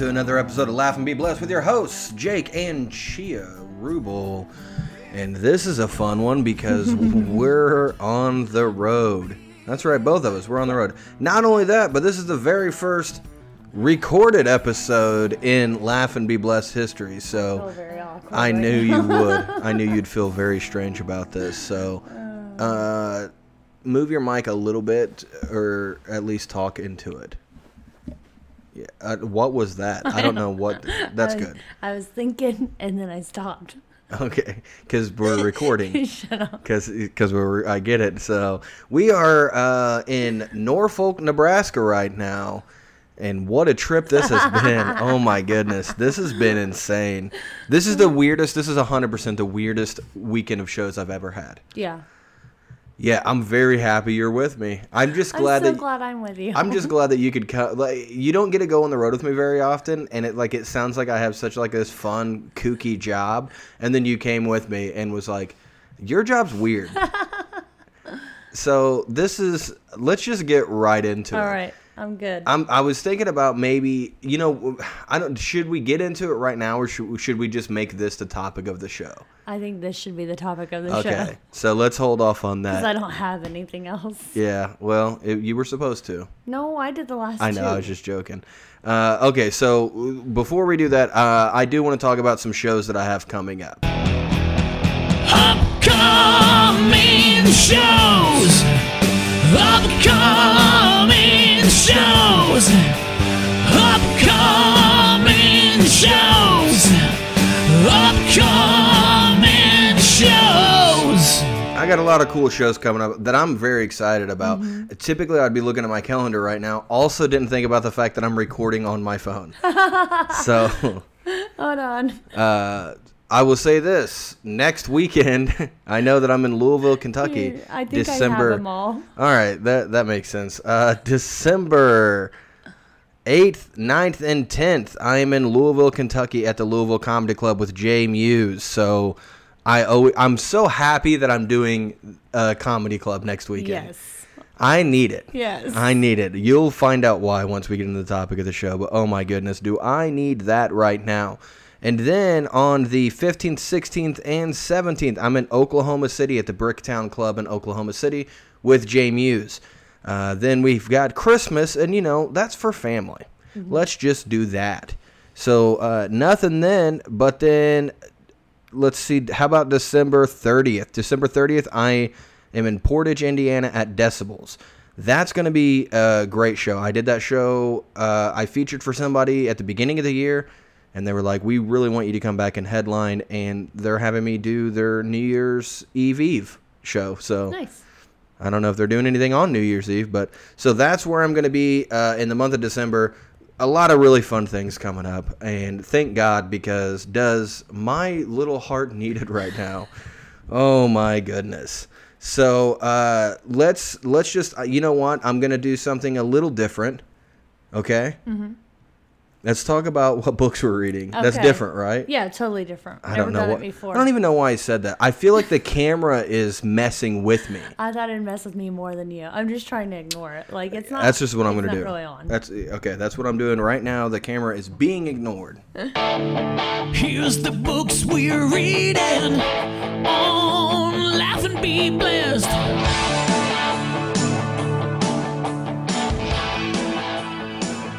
to another episode of Laugh and Be Blessed with your hosts, Jake and Chia Rubel. And this is a fun one because we're on the road. That's right, both of us, we're on the road. Not only that, but this is the very first recorded episode in Laugh and Be Blessed history. So awkward I knew you would. I knew you'd feel very strange about this. So uh, move your mic a little bit or at least talk into it. Uh, what was that? I don't know what. That's I was, good. I was thinking, and then I stopped. Okay, because we're recording. Shut up. Because because we're I get it. So we are uh, in Norfolk, Nebraska right now, and what a trip this has been. oh my goodness, this has been insane. This is the weirdest. This is hundred percent the weirdest weekend of shows I've ever had. Yeah. Yeah, I'm very happy you're with me. I'm just glad I'm so that. glad I'm with you. I'm just glad that you could come. Like, you don't get to go on the road with me very often, and it like it sounds like I have such like this fun, kooky job, and then you came with me and was like, "Your job's weird." so this is. Let's just get right into All it. right. I'm good. I'm, I was thinking about maybe you know I don't should we get into it right now or should, should we just make this the topic of the show? I think this should be the topic of the Okay, show. Okay, so let's hold off on Because that. I don't have anything else. Yeah, well, it, you were supposed to. No, I did the last I know, two. I was just joking. Uh, okay, so before we do that, uh, I do want to talk about some shows that I have coming up. Upcoming shows. Upcoming shows. Upcoming shows. Upcoming shows. I got a lot of cool shows coming up that I'm very excited about. Mm-hmm. Typically, I'd be looking at my calendar right now. Also, didn't think about the fact that I'm recording on my phone. so, Hold on. uh, I will say this: next weekend, I know that I'm in Louisville, Kentucky. I think December. I have them all. All right, that that makes sense. Uh, December 8th, 9th, and 10th, I am in Louisville, Kentucky at the Louisville Comedy Club with Jay Muse. So I always, I'm so happy that I'm doing a comedy club next weekend. Yes. I need it. Yes. I need it. You'll find out why once we get into the topic of the show. But oh my goodness, do I need that right now? And then on the 15th, 16th, and 17th, I'm in Oklahoma City at the Bricktown Club in Oklahoma City with Jay Muse. Uh, then we've got Christmas, and you know, that's for family. Let's just do that. So uh, nothing then, but then let's see. How about December 30th? December 30th, I am in Portage, Indiana at Decibels. That's going to be a great show. I did that show. Uh, I featured for somebody at the beginning of the year, and they were like, "We really want you to come back and headline." And they're having me do their New Year's Eve Eve show. So Nice. I don't know if they're doing anything on New Year's Eve, but so that's where I'm going to be uh, in the month of December. A lot of really fun things coming up, and thank God because does my little heart need it right now? Oh my goodness! So uh, let's let's just uh, you know what I'm going to do something a little different. Okay. Mm-hmm. Let's talk about what books we're reading. That's different, right? Yeah, totally different. I Never don't know done what. it before. I don't even know why I said that. I feel like the camera is messing with me. I thought it'd mess with me more than you. I'm just trying to ignore it. Like it's not. That's just what I'm gonna do. Really on. That's okay. That's what I'm doing right now. The camera is being ignored. Here's the books we're reading on Laugh and Be Blessed.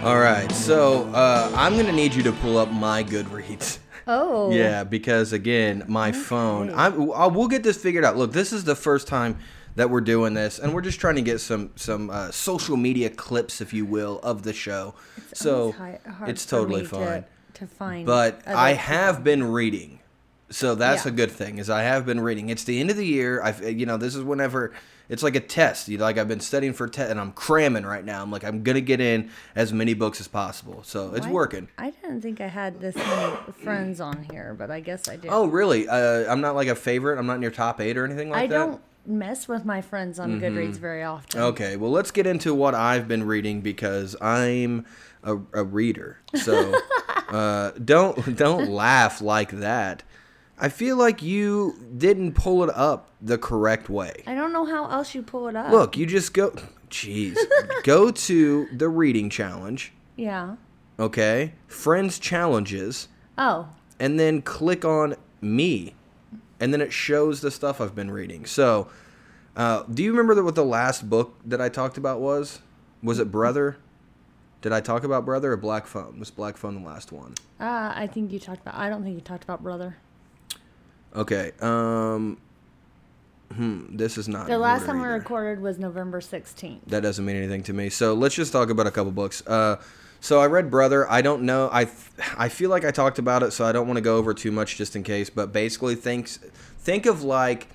All right, so uh, I'm gonna need you to pull up my Goodreads. oh. Yeah, because again, my phone. I, I we'll get this figured out. Look, this is the first time that we're doing this, and we're just trying to get some some uh, social media clips, if you will, of the show. so It's hi- hard it's totally me to- fine. To, find. but I people. have been reading, so that's Yeah. a good thing. Is I have been reading. It's the end of the year. I, you know, this is whenever it's like a test. You know, like I've been studying for test, and I'm cramming right now. I'm like I'm gonna get in as many books as possible. So it's Why- working. I didn't think I had this many friends on here, but I guess I do. Oh, really? Uh, I'm not like a favorite. I'm not in your top eight or anything like I that. Mm-hmm. don't mess with my friends on Goodreads very often. Okay, well, let's get into what I've been reading because I'm a, a reader. So uh, don't don't laugh like that. I feel like you didn't pull it up the correct way. I don't know how else you pull it up. Look, you just go. Jeez, go to the reading challenge. Yeah. okay, friends challenges, Oh, and then click on me, and then it shows the stuff I've been reading. So, uh, do you remember what the last book that I talked about was? Was it Brother? Did I talk about Brother or Black Phone? Was Black Phone the last one? uh, I think you talked about. I don't think you talked about brother. Okay. Um. Hmm. This is not The last time we either. recorded was November sixteenth. That doesn't mean anything to me. So let's just talk about a couple books. Uh, so I read Brother. I don't know. I I feel like I talked about it, so I don't want to go over too much just in case. But basically, thinks think of like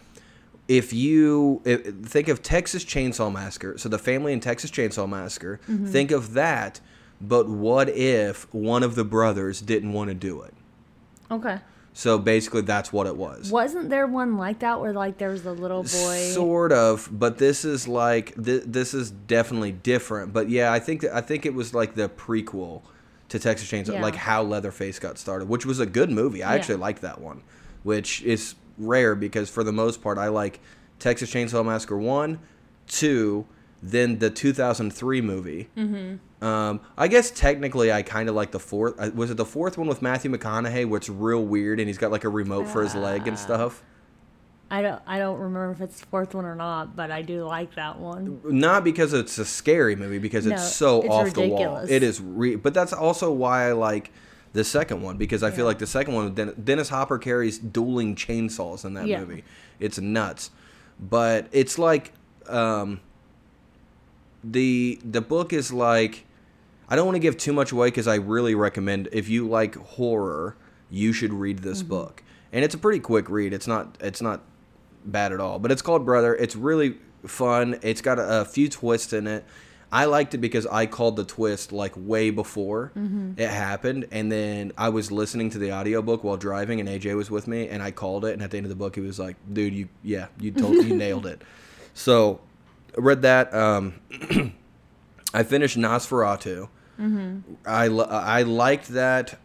if you if, think of Texas Chainsaw Massacre. So the family in Texas Chainsaw Massacre. Think of that. But what if one of the brothers didn't want to do it? Okay. So basically, that's what it was. Wasn't there one like that where like there was a little boy? Sort of, but this is like th- this is definitely different. But yeah, I think I think it was like the prequel to Texas Chainsaw, Yeah. like how Leatherface got started, which was a good movie. I Yeah. actually liked that one, which is rare because for the most part I like Texas Chainsaw Massacre one, two, then the 2003 movie. Mm-hmm. Um, I guess technically I kind of like the fourth. uh, Was it the fourth one with Matthew McConaughey, where it's real weird and he's got like a remote for his leg and stuff? I don't. I don't remember if it's the fourth one or not, but I do like that one. not because it's a scary movie because it's so it's off the wall it is re- but that's also why i like the second one because i feel like the second one dennis hopper carries dueling chainsaws in that Yeah. movie it's nuts but it's like um the the book is like i don't want to give too much away because i really recommend if you like horror you should read this Mm-hmm. book and it's a pretty quick read it's not it's not bad at all. But it's called Brother. It's really fun. It's got a, a few twists in it. I liked it because I called the twist like way before it happened, and then I was listening to the audiobook while driving, and AJ was with me, and I called it, and at the end of the book, he was like, "Dude, you yeah, you told you nailed it." So, I read that. Um, I finished Nosferatu. I li- I liked that.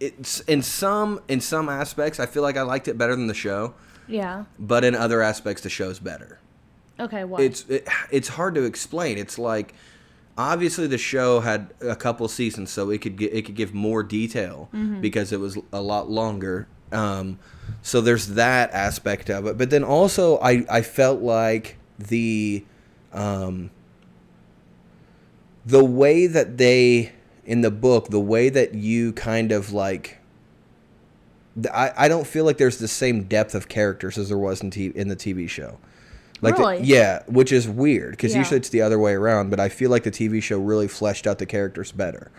It's in some in some aspects, I feel like I liked it better than the show Yeah. but in other aspects the show's better Okay. What? it's it, it's hard to explain it's like obviously the show had a couple seasons so it could get, it could give more detail because it was a lot longer um, so there's that aspect of it but then also i i felt like the um, the way that they in the book the way that you kind of like I, I don't feel like there's the same depth of characters as there was in, t- in the TV show. Like the- yeah, which is weird because Yeah. usually it's the other way around. But I feel like the TV show really fleshed out the characters better.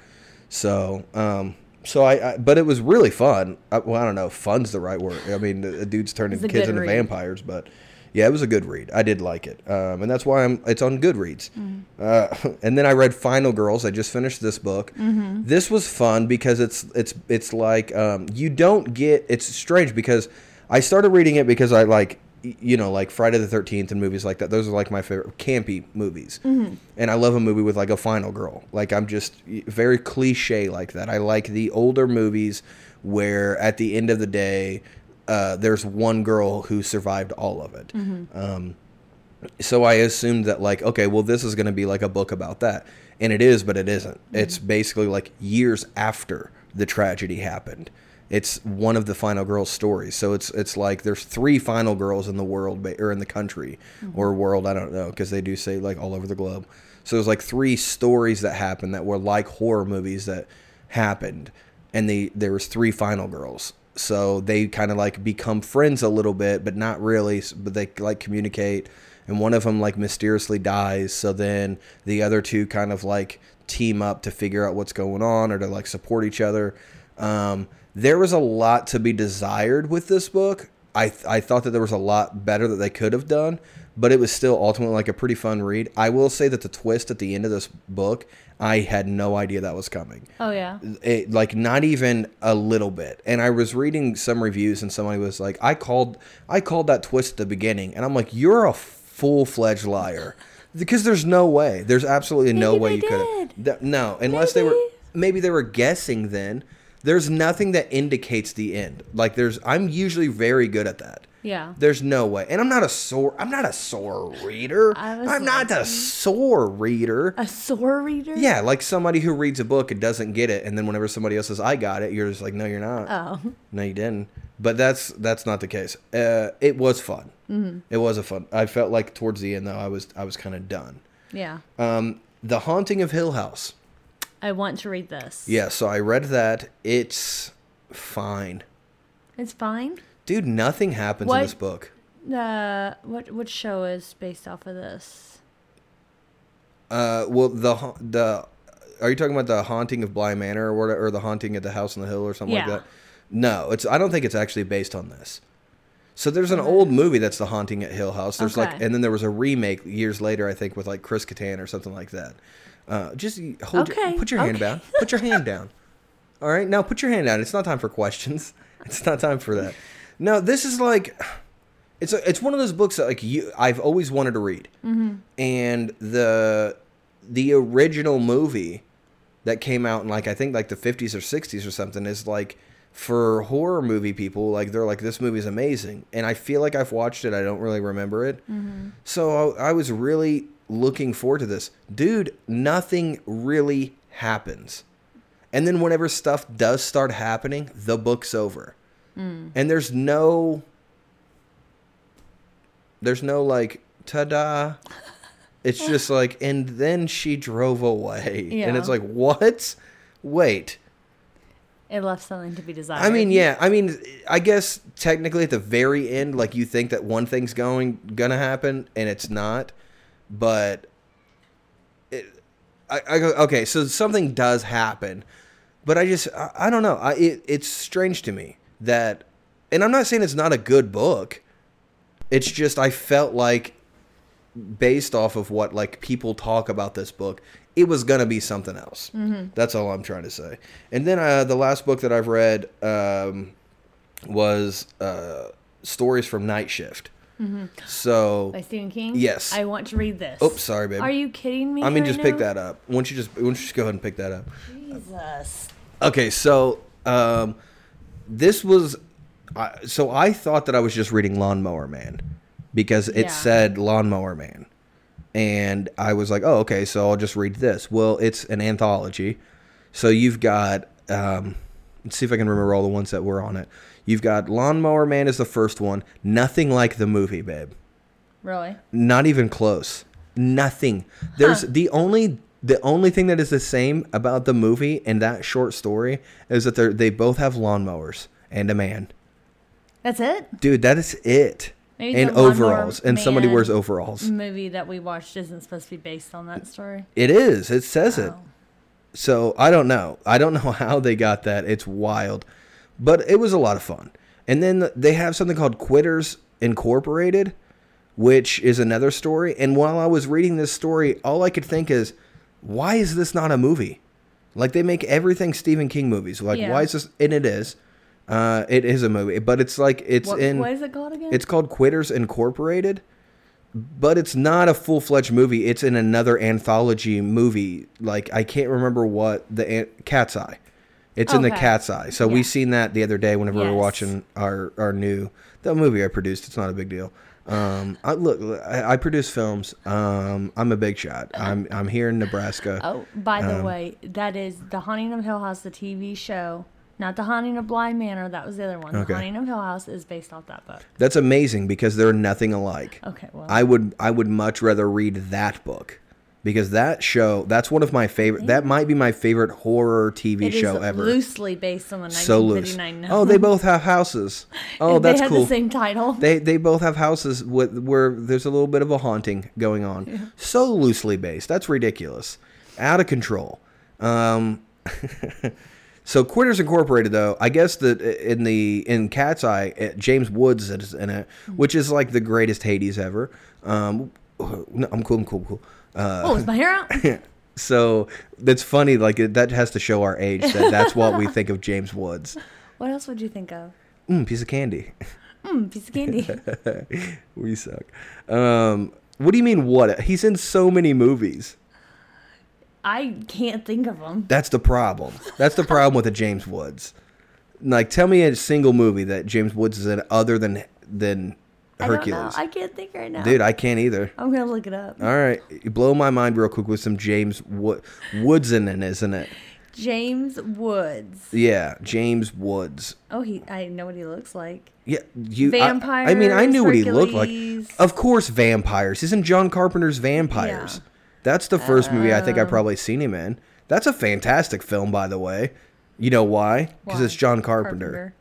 So, um, so I, I but it was really fun. I, well, I don't know, fun's the right word. I mean, the, the dude's turning kids into read. vampires, but yeah, it was a good read. I did like it, um, and that's why I'm. It's on Goodreads. Mm. Uh, and then I read Final Girls. I just finished this book. Mm-hmm. This was fun because it's it's it's like um, you don't get. It's strange because I started reading it because I like you know like Friday the Thirteenth and movies like that. Those are like my favorite campy movies, Mm-hmm. and I love a movie with like a final girl. Like I'm just very cliche like that. I like the older movies where at the end of the day. Uh, there's one girl who survived all of it. Um, so I assumed that like okay, well this is going to be like a book about that, and it is, but it isn't. It's basically like years after the tragedy happened. It's one of the final girls' stories. So it's it's like there's three final girls in the world or in the country or world. I don't know because they do say like all over the globe. So there's like three stories that happened that were like horror movies that happened, and they there was three final girls. So they kind of like become friends a little bit, but not really. But they like communicate, and one of them like mysteriously dies. So then the other two kind of like team up to figure out what's going on or to like support each other. Um, there was a lot to be desired with this book. I th- I thought that there was a lot better that they could have done, but it was still ultimately like a pretty fun read. I will say that the twist at the end of this book, I had no idea that was coming oh yeah. it, like not even a little bit. And I was reading some reviews, and somebody was like, "I called, I called that twist at the beginning," and I'm like, "You're a full fledged liar," because there's no way, there's absolutely no Maybe way you could. did. No, unless they were, Maybe. maybe they were guessing. Then there's nothing that indicates the end. Like there's, I'm usually very good at that. Yeah. There's no way. And I'm not a sore. I'm not a sore reader. I'm not a sore reader. A sore reader? Yeah, like somebody who reads a book and doesn't get it, and then whenever somebody else says, "I got it," you're just like, "No, you're not. Oh. No, you didn't." But that's that's not the case. Uh, it was fun. Mm-hmm. It was a fun. I felt like towards the end though, I was I was kind of done. Yeah. Um, the Haunting of Hill House. I want to read this. Yeah, so I read that. It's fine, It's fine. Dude. Nothing happens in this book. Uh, what what show is based off of this? Uh, well, the the are you talking about the haunting of Bly Manor or what, or the haunting at the house on the hill or something Yeah. like that? No, it's. I don't think it's actually based on this. So there's an old movie that's the haunting at Hill House. There's like, and then there was a remake years later, I think, with like Chris Kattan or something like that. Uh, just hold, your, Okay, put your hand okay. down. Put your hand down. All right, now put your hand down. It's not time for questions. It's not time for that. No, this is like, it's a, it's one of those books that like you I've always wanted to read, Mm-hmm. and the the original movie that came out in like I think like the 50s or 60s or something is like for horror movie people like they're like this movie's amazing. And I feel like I've watched it. I don't really remember it. So I, I was really looking forward to this. Dude nothing really happens. And then whenever stuff does start happening the book's over Mm. and there's no there's no like ta-da. It's just like and then she drove away. And it's like what? Wait. It left something to be desired. i mean yeah. I mean i guess technically at the very end like you think that one thing's going gonna happen and it's not but it, I, I go okay so something does happen but i just i, I don't know. I, it, it's strange to me that and i'm not saying it's not a good book it's just i felt like based off of what like people talk about this book it was gonna be something else that's all i'm trying to say and then uh, the last book that i've read um, was uh, stories from night shift so By Stephen King? Yes. I want to read this. oops sorry babe Are you kidding me? i mean right just pick that up why don't you just why don't you just go ahead and pick that up Jesus. Okay, so um, this was I so I thought that I was just reading Lawnmower Man because it Yeah. said Lawnmower Man, and I was like, oh, okay, so I'll just read this. Well, it's an anthology, so you've got um, let's see if I can remember all the ones that were on it. You've got Lawnmower Man is the first one. Nothing like the movie, babe. Really? Not even close. Nothing. There's Huh. the only the only thing that is the same about the movie and that short story is that they they both have lawnmowers and a man. That's it? Dude, that is it. Maybe and overalls, and somebody wears overalls. Movie that we watched isn't supposed to be based on that story. It is. It says it. Oh. So I don't know. I don't know how they got that. It's wild, but it was a lot of fun. And then they have something called Quitters Incorporated, which is another story. And while I was reading this story, all I could think is, why is this not a movie? Like they make everything Stephen King movies. Like Yeah. why is this? And it is. Uh, it is a movie, but it's like it's What, in. what is it called again? It's called Quitters Incorporated, but it's not a full fledged movie. It's in another anthology movie. Like I can't remember what the an- Cat's Eye. It's in the Cat's Eye. So we seen that the other day whenever we were watching our our new the movie I produced. It's not a big deal. Um, I, look, I, I produce films. Um, I'm a big shot. I'm I'm here in Nebraska. Oh, by the Um, way, that is The Haunting of Hill House, the TV show. Not The Haunting of Bly Manor. That was the other one. Okay. The Haunting of Hill House is based off that book. That's amazing because they're nothing alike. Okay, well. I would I would much rather read that book because that show that's one of my favorite. That might be my favorite horror TV it show ever. loosely based on the so loose. 1959 Oh, they both have houses. Oh, they that's have cool. the same title. They they both have houses with where there's a little bit of a haunting going on. So loosely based. That's ridiculous. Out of control. Um So Quitters Incorporated, though, I guess that in the in Cat's Eye, uh, James Woods is in it, which is like the greatest Hades ever. Um, no, I'm cool, I'm cool, I'm cool. Uh, oh, is my hair out? so that's funny. Like it, that has to show our age. That that's what we think of James Woods. what else would you think of? Mm, piece of candy. Mm, piece of candy. we suck. Um, what do you mean? What? He's in so many movies. I can't think of them. That's the problem. That's the problem with the James Woods. Like, tell me a single movie that James Woods is in other than than I don't know. Hercules. I can't think right now. Dude, I can't either. I'm gonna look it up. All right, you blow my mind real quick with some James Wo- Woodson, isn't it? James Woods. Yeah, James Woods. Oh, he. I know what he looks like. Yeah, you. Vampires. I- I, mean, I knew what he looked like. Of course, vampires. He's in John Carpenter's Vampires. Yeah. That's the first movie I think Oh. I've um, probably seen him in. That's a fantastic film, by the way. You know why? Because it's John Carpenter.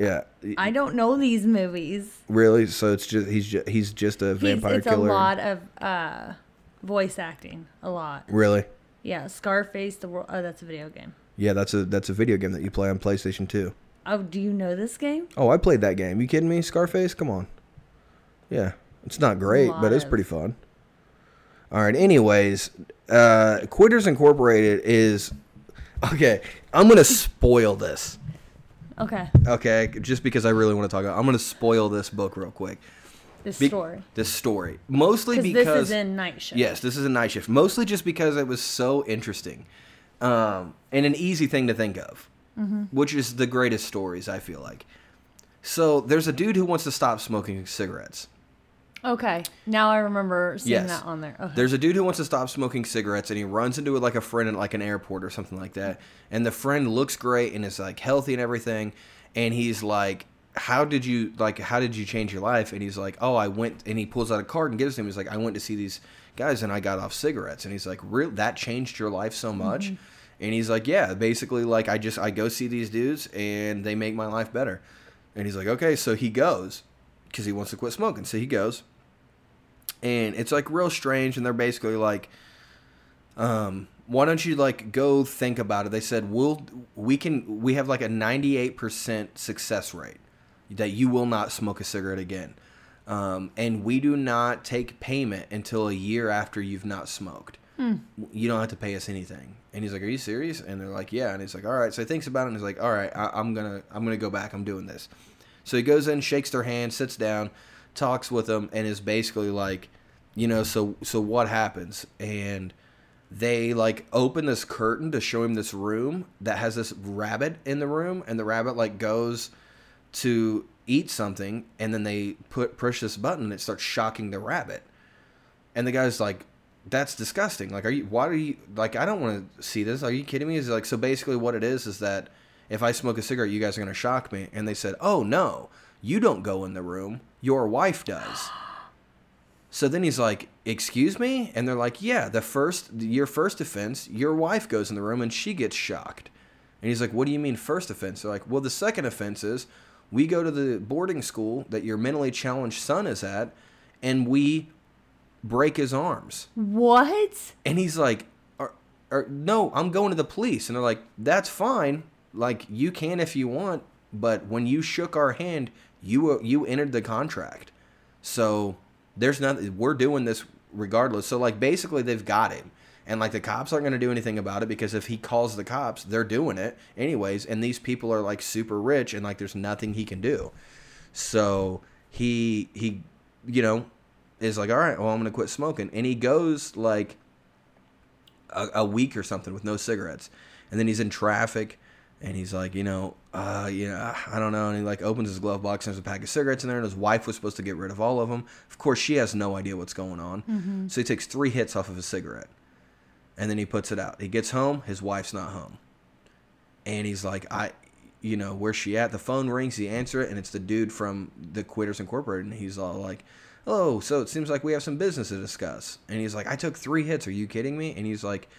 Yeah, I don't know these movies. really. So it's just he's just, he's just a He's, vampire it's killer. a lot of uh, voice acting. A lot. Really? Yeah, Scarface. The world. Oh, that's a video game. Yeah, that's a that's a video game that you play on PlayStation 2. Oh, do you know this game? Oh, I played that game. You kidding me? Scarface? Come on. Yeah. It's not great, but it's pretty fun. All right. Anyways, uh, Quitters Incorporated is okay. I'm gonna spoil this. Okay, Okay, just because I really want to talk about. I'm gonna spoil this book real quick. this Be- story. This story, mostly Because this is in night shift. Yes, this is a night shift. Mostly just because it was so interesting, um, and an easy thing to think of, which is the greatest stories. I feel like. So there's a dude who wants to stop smoking cigarettes. Okay, now I remember seeing Yes. that on there. Okay. There's a dude who wants to stop smoking cigarettes, and he runs into like a friend at like an airport or something like that. And the friend looks great and is like healthy and everything. And he's like, "How did you like? How did you change your life?" And he's like, "Oh, I went." And he pulls out a card and gives him. He's like, "I went to see these guys and I got off cigarettes." And he's like, "Real? That changed your life so much?" Mm-hmm. And he's like, "Yeah, basically, like I just I go see these dudes and they make my life better." And he's like, "Okay," so he goes because he wants to quit smoking. So he goes and it's like real strange and they're basically like um why don't you like go think about it? They said we'll we can we have like a 98% success rate that you will not smoke a cigarette again. Um, and we do not take payment until a year after you've not smoked. You don't have to pay us anything. And he's like are you serious? And they're like yeah. And he's like all right. So he thinks about it and he's like all right I, i'm gonna i'm gonna go back. I'm doing this. So he goes in, shakes their hand, sits down, talks with them, and is basically like, you know, so so what happens? And they like open this curtain to show him this room that has this rabbit in the room, and the rabbit like goes to eat something, and then they put push this button, and it starts shocking the rabbit. And the guy's like, "That's disgusting. Like, are you? Why are you? Like, I don't want to see this. Are you kidding me?" Is like, so basically, what it is is that if I smoke a cigarette, you guys are gonna shock me. And they said, "Oh no, you don't go in the room. Your wife does." So then he's like, "Excuse me?" And they're like, "Yeah, the first your first offense, your wife goes in the room and she gets shocked." And he's like, "What do you mean first offense?" They're like, "Well, the second offense is we go to the boarding school that your mentally challenged son is at, and we break his arms." what? And he's like, or, or, "No, I'm going to the police." And they're like, "That's fine. Like you can if you want, but when you shook our hand, you uh, you entered the contract. So there's nothing. We're doing this regardless. So like basically, they've got him." And like the cops aren't going to do anything about it because if he calls the cops, they're doing it anyways. And these people are like super rich and like there's nothing he can do. So he he you know is like, all right, well I'm gonna quit smoking, and he goes like a, a week or something with no cigarettes, and then he's in traffic, and he's like, you know, uh, you know, I don't know, and he like opens his glove box and there's a pack of cigarettes in there, and his wife was supposed to get rid of all of them. Of course, she has no idea what's going on, so he takes three hits off of a cigarette, and then he puts it out. He gets home, his wife's not home, and he's like, I. You know where's she at? The phone rings. He answers it, and it's the dude from the Quitters Incorporated. And he's all like, "Hello, so it seems like we have some business to discuss." And he's like, "I took three hits. Are you kidding me?" And he's like,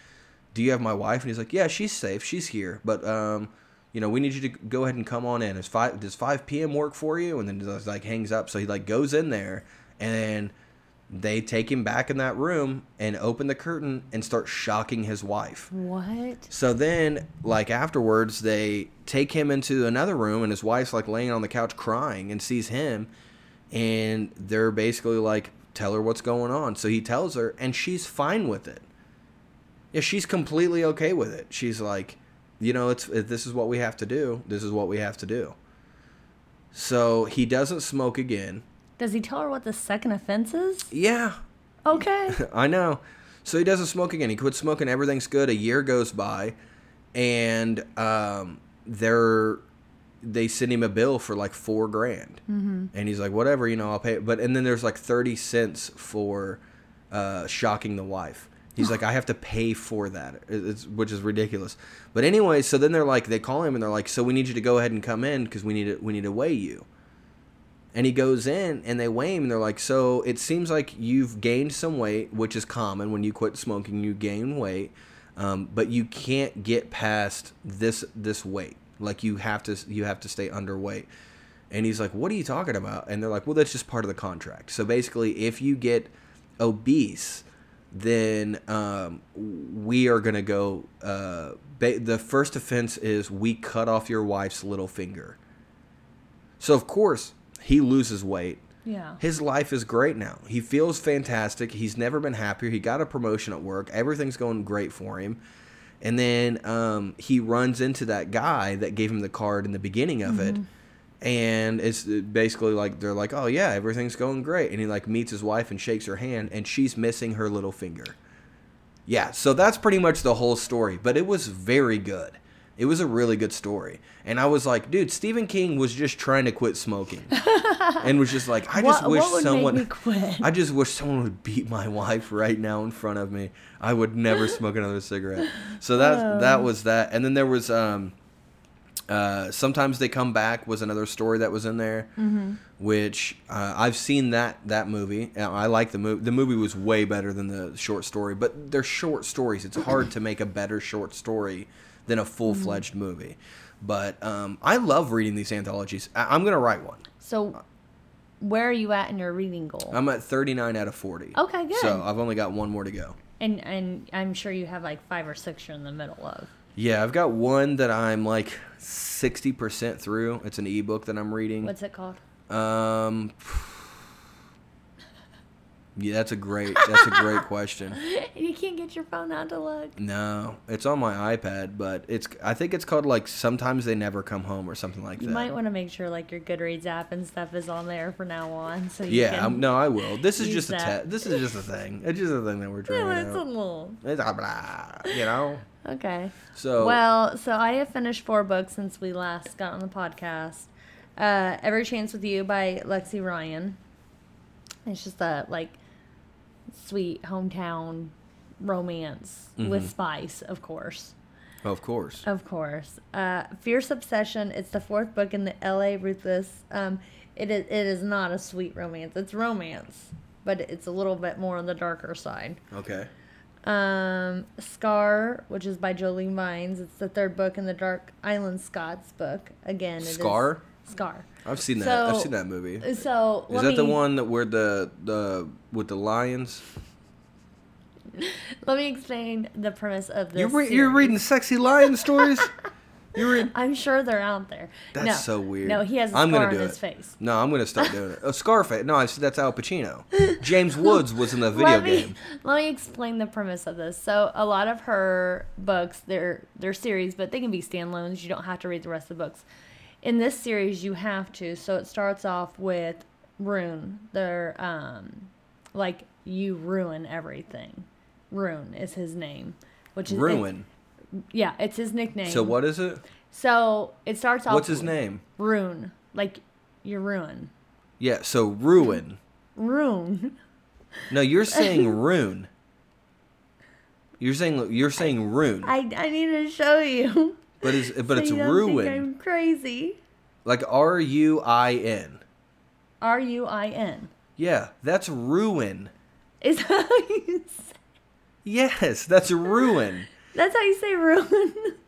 do you have my wife? And he's like, yeah, she's safe. She's here. But, um, you know, we need you to go ahead and come on in. Is five, does 5 p.m. work for you? And then he like hangs up. So he like goes in there and they take him back in that room and open the curtain and start shocking his wife. What? So then, like afterwards, they take him into another room, and his wife's like laying on the couch crying and sees him, and they're basically like, "Tell her what's going on." So he tells her, and she's fine with it. Yeah, she's completely okay with it. She's like, you know, it's if this is what we have to do. This is what we have to do. So he doesn't smoke again. Does he tell her what the second offense is? Yeah, Okay. I know. So he doesn't smoke again. He quits smoking. Everything's good. A year goes by, and um, they're they send him a bill for like four grand, mm-hmm. and he's like, whatever, you know, I'll pay. it." But and then there's like thirty cents for uh, shocking the wife. He's like, I have to pay for that, it's, which is ridiculous. But anyway, so then they're like, they call him and they're like, so we need you to go ahead and come in because we need to we need to weigh you. And he goes in and they weigh him and they're like, so it seems like you've gained some weight, which is common when you quit smoking, you gain weight, um, but you can't get past this this weight. Like you have to you have to stay underweight. And he's like, what are you talking about? And they're like, well, that's just part of the contract. So basically, if you get obese, then um, we are gonna go. Uh, ba- the first offense is we cut off your wife's little finger. So of course he loses weight. Yeah. His life is great now. He feels fantastic. He's never been happier. He got a promotion at work. Everything's going great for him. And then um, he runs into that guy that gave him the card in the beginning of it. And it's basically like they're like, "Oh yeah, everything's going great." And he like meets his wife and shakes her hand, and she's missing her little finger. Yeah, so that's pretty much the whole story. But it was very good. It was a really good story. And I was like, dude, Stephen King was just trying to quit smoking. and was just like, I just what, wish what someone make me quit? I just wish someone would beat my wife right now in front of me. I would never smoke another cigarette. So that that was that. And then there was um uh, sometimes they come back was another story that was in there, which uh, I've seen that that movie. Uh, I like the movie. The movie was way better than the short story, but they're short stories. It's hard to make a better short story than a full fledged movie. But um, I love reading these anthologies. I- I'm gonna write one. so, where are you at in your reading goal? I'm at 39 out of 40. Okay, good. So I've only got one more to go. and and I'm sure you have like five or six you're in the middle of. Yeah, I've got one that I'm like 60% through. It's an ebook that I'm reading. What's it called? Um Yeah, that's a great that's a great question. And You can't get your phone out to look. No, it's on my iPad, but it's I think it's called like sometimes they never come home or something like You that. You might want to make sure like your Goodreads app and stuff is on there from now on, so you yeah, um, no, I will. This is just a that. te- this is just a thing. It's just a thing that we're trying Yeah, it's a little. It's a blah, you know. Okay. So Well, so I have finished four books since we last got on the podcast. Uh, Every Chance with You by Lexi Ryan. It's just a like sweet hometown romance with spice, of course. of course. Of course. Uh, Fierce Obsession. It's the fourth book in the L.A. Ruthless. Um, it is. It is not a sweet romance. It's romance, but it's a little bit more on the darker side. Okay. Um, Scar, which is by Jolene Vines. It's the third book in the Dark Island Scots book. Again, it is- Scar? I've seen that. I've seen that movie. So Is that the one that where the the with the lions? Let me explain the premise of this. You're re- you're reading sexy lion stories. You're. I'm sure they're out there. That's no, so weird. No, he has a I'm scar gonna on do his it. face. No, I'm gonna start doing it. Oh, Scarface. No, I said that's Al Pacino. James Woods was in the video let me, game. Let me explain the premise of this. So a lot of her books, they're they're series, but they can be standalones. You don't have to read the rest of the books. In this series, you have to. So it starts off with Rune. They're um, like you ruin everything. Rune is his name, which is it- yeah, it's his nickname. So what is it? So it starts off. What's his with name? Rune, like you ruin. Yeah. So ruin. Rune. No, you're saying rune. You're saying you're saying rune, I, I need to show you. But it's but so it's ruin. Think I'm crazy. Like R U I N. R U I N. Yeah, that's ruin. Is that how you say? Yes, that's ruin. That's how you say ruin.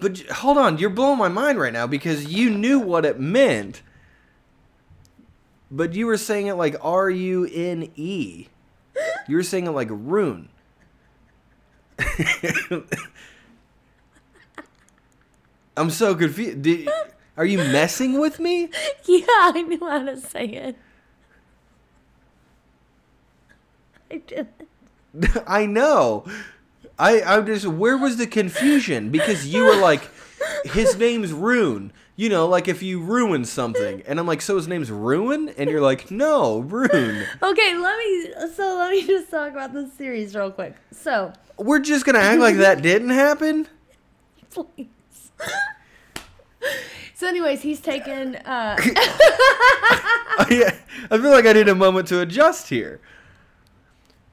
But hold on, you're blowing my mind right now because you knew what it meant. But you were saying it like R U N E. You were saying it like rune. I'm so confused. Did, are you messing with me? yeah, I knew how to say it. I did. I know. I I'm just where was the confusion? Because you were like, his name's Rune. You know, like if you ruin something, and I'm like, so his name's Ruin, and you're like, no, Rune. Okay, let me. So let me just talk about this series real quick. So, We're just gonna act like that didn't happen. please. So, anyways, he's taken. Uh, yeah, I feel like I need a moment to adjust here.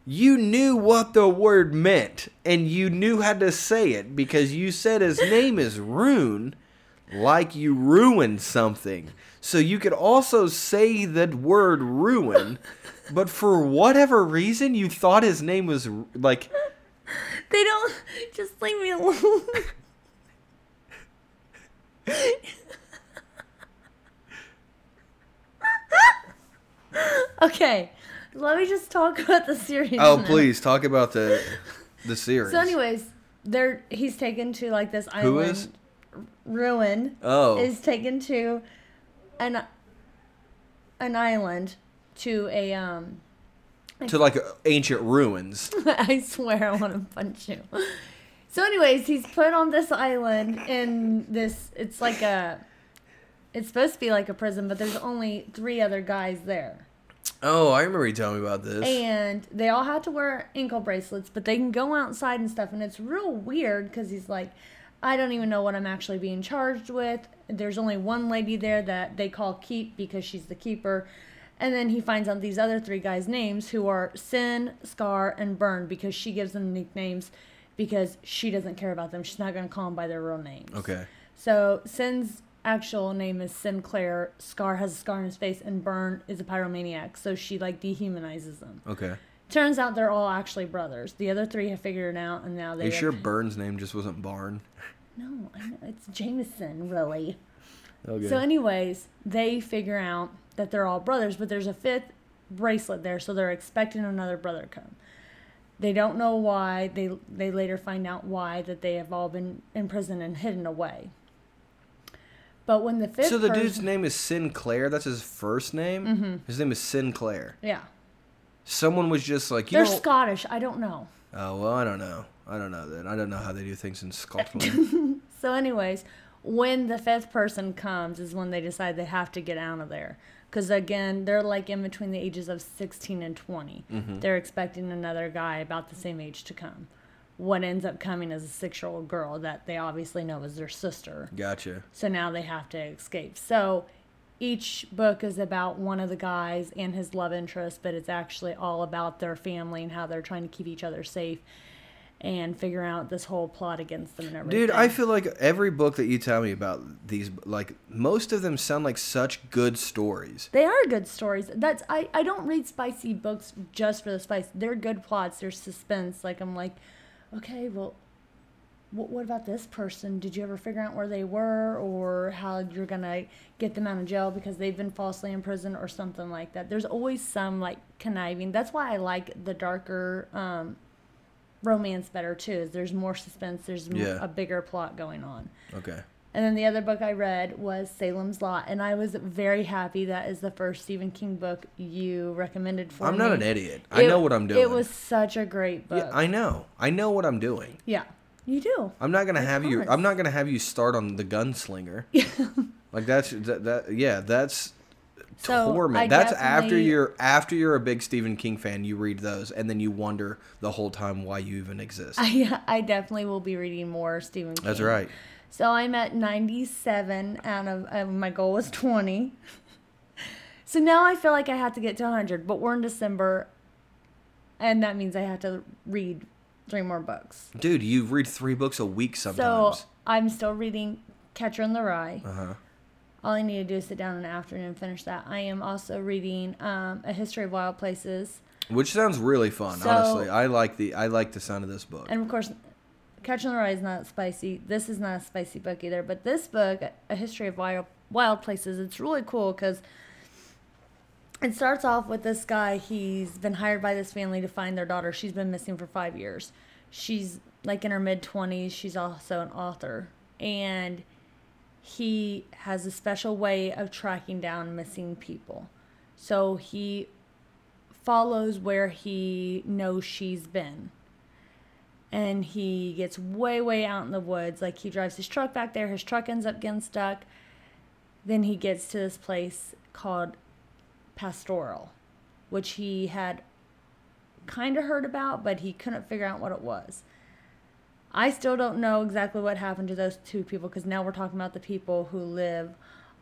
You knew what the word meant, and you knew how to say it because you said his name is Rune, like you ruined something. So you could also say the word ruin, but for whatever reason, you thought his name was like. they don't. Just leave me alone. Okay, let me just talk about the series. Oh, now. please talk about the the series. So, anyways, they're he's taken to like this island. Who is? Ruin Oh, is taken to an an island to a um. to like ancient ruins. I swear I want to punch you. So, anyways, he's put on this island in this. It's like a. It's supposed to be like a prison, but there's only three other guys there. Oh, I remember you telling me about this. And they all have to wear ankle bracelets, but they can go outside and stuff. And it's real weird because he's like, I don't even know what I'm actually being charged with. There's only one lady there that they call Keep because she's the keeper. And then he finds out these other three guys' names who are Sin, Scar, and Burn because she gives them nicknames because she doesn't care about them. She's not going to call them by their real names. okay. So Sin's actual name is Sinclair. Scar has a scar on his face, and Burn is a pyromaniac. So she like dehumanizes them. Okay. Turns out they're all actually brothers. The other three have figured it out, and now they. Are you sure Burns' name just wasn't Barn? No, it's Jameson, really. Okay. So, anyways, they figure out that they're all brothers, but there's a fifth bracelet there, so they're expecting another brother to come. They don't know why. They they later find out why that they have all been imprisoned and hidden away. But when the fifth so the person, dude's name is Sinclair. That's his first name. Mm-hmm. His name is Sinclair. yeah, Someone was just like, you they're know. Scottish. I don't know. oh well, I don't know. I don't know then. I don't know how they do things in Scotland. So, anyways, when the fifth person comes, is when they decide they have to get out of there. Because again, they're like in between the ages of 16 and 20. Mm-hmm. They're expecting another guy about the same age to come. What ends up coming is a six year old girl that they obviously know is their sister. gotcha. So now they have to escape. So each book is about one of the guys and his love interest, but it's actually all about their family and how they're trying to keep each other safe and figure out this whole plot against them and everything. Dude, I feel like every book that you tell me about these, like most of them sound like such good stories. They are good stories. That's I, I don't read spicy books just for the spice. They're good plots. There's suspense. Like I'm like, okay, well, what, what about this person? Did you ever figure out where they were or how you're gonna get them out of jail because they've been falsely imprisoned or something like that? There's always some like conniving. That's why I like the darker um, romance better too. Is there's more suspense. There's Yeah. a bigger plot going on. Okay. And then the other book I read was Salem's Lot, and I was very happy that is the first Stephen King book you recommended for I'm me. not an idiot. I It- know what I'm doing. It was such a great book. Yeah, I know. I know what I'm doing. yeah, you do. I'm not gonna have you. I'm not gonna have you start on the gunslinger. like that's that, that. Yeah, that's So, torment. I That's after you're after you're a big Stephen King fan. You read those, and then you wonder the whole time why you even exist. I I definitely will be reading more Stephen King. That's right. So I'm at 97 out of uh, my goal was 20. so now I feel like I have to get to 100, but we're in December, and that means I have to read three more books. Dude, you read three books a week sometimes. So I'm still reading Catcher in the Rye. uh huh. All I need to do is sit down in the afternoon and finish that. I am also reading um, A History of Wild Places. Which sounds really fun. So- honestly, I like the I like the sound of this book. And of course, Catcher in the Rye is not spicy. This is not a spicy book either. But this book, A History of Wild, Wild Places, it's really cool because it starts off with this guy. He's been hired by this family to find their daughter. She's been missing for five years. She's like in her mid 20s. She's also an author. And he has a special way of tracking down missing people. So he follows where he knows she's been. And he gets way, way out in the woods. Like he drives his truck back there. His truck ends up getting stuck. Then he gets to this place called Pastoral, which he had kind of heard about, but he couldn't figure out what it was. I still don't know exactly what happened to those two people because now we're talking about the people who live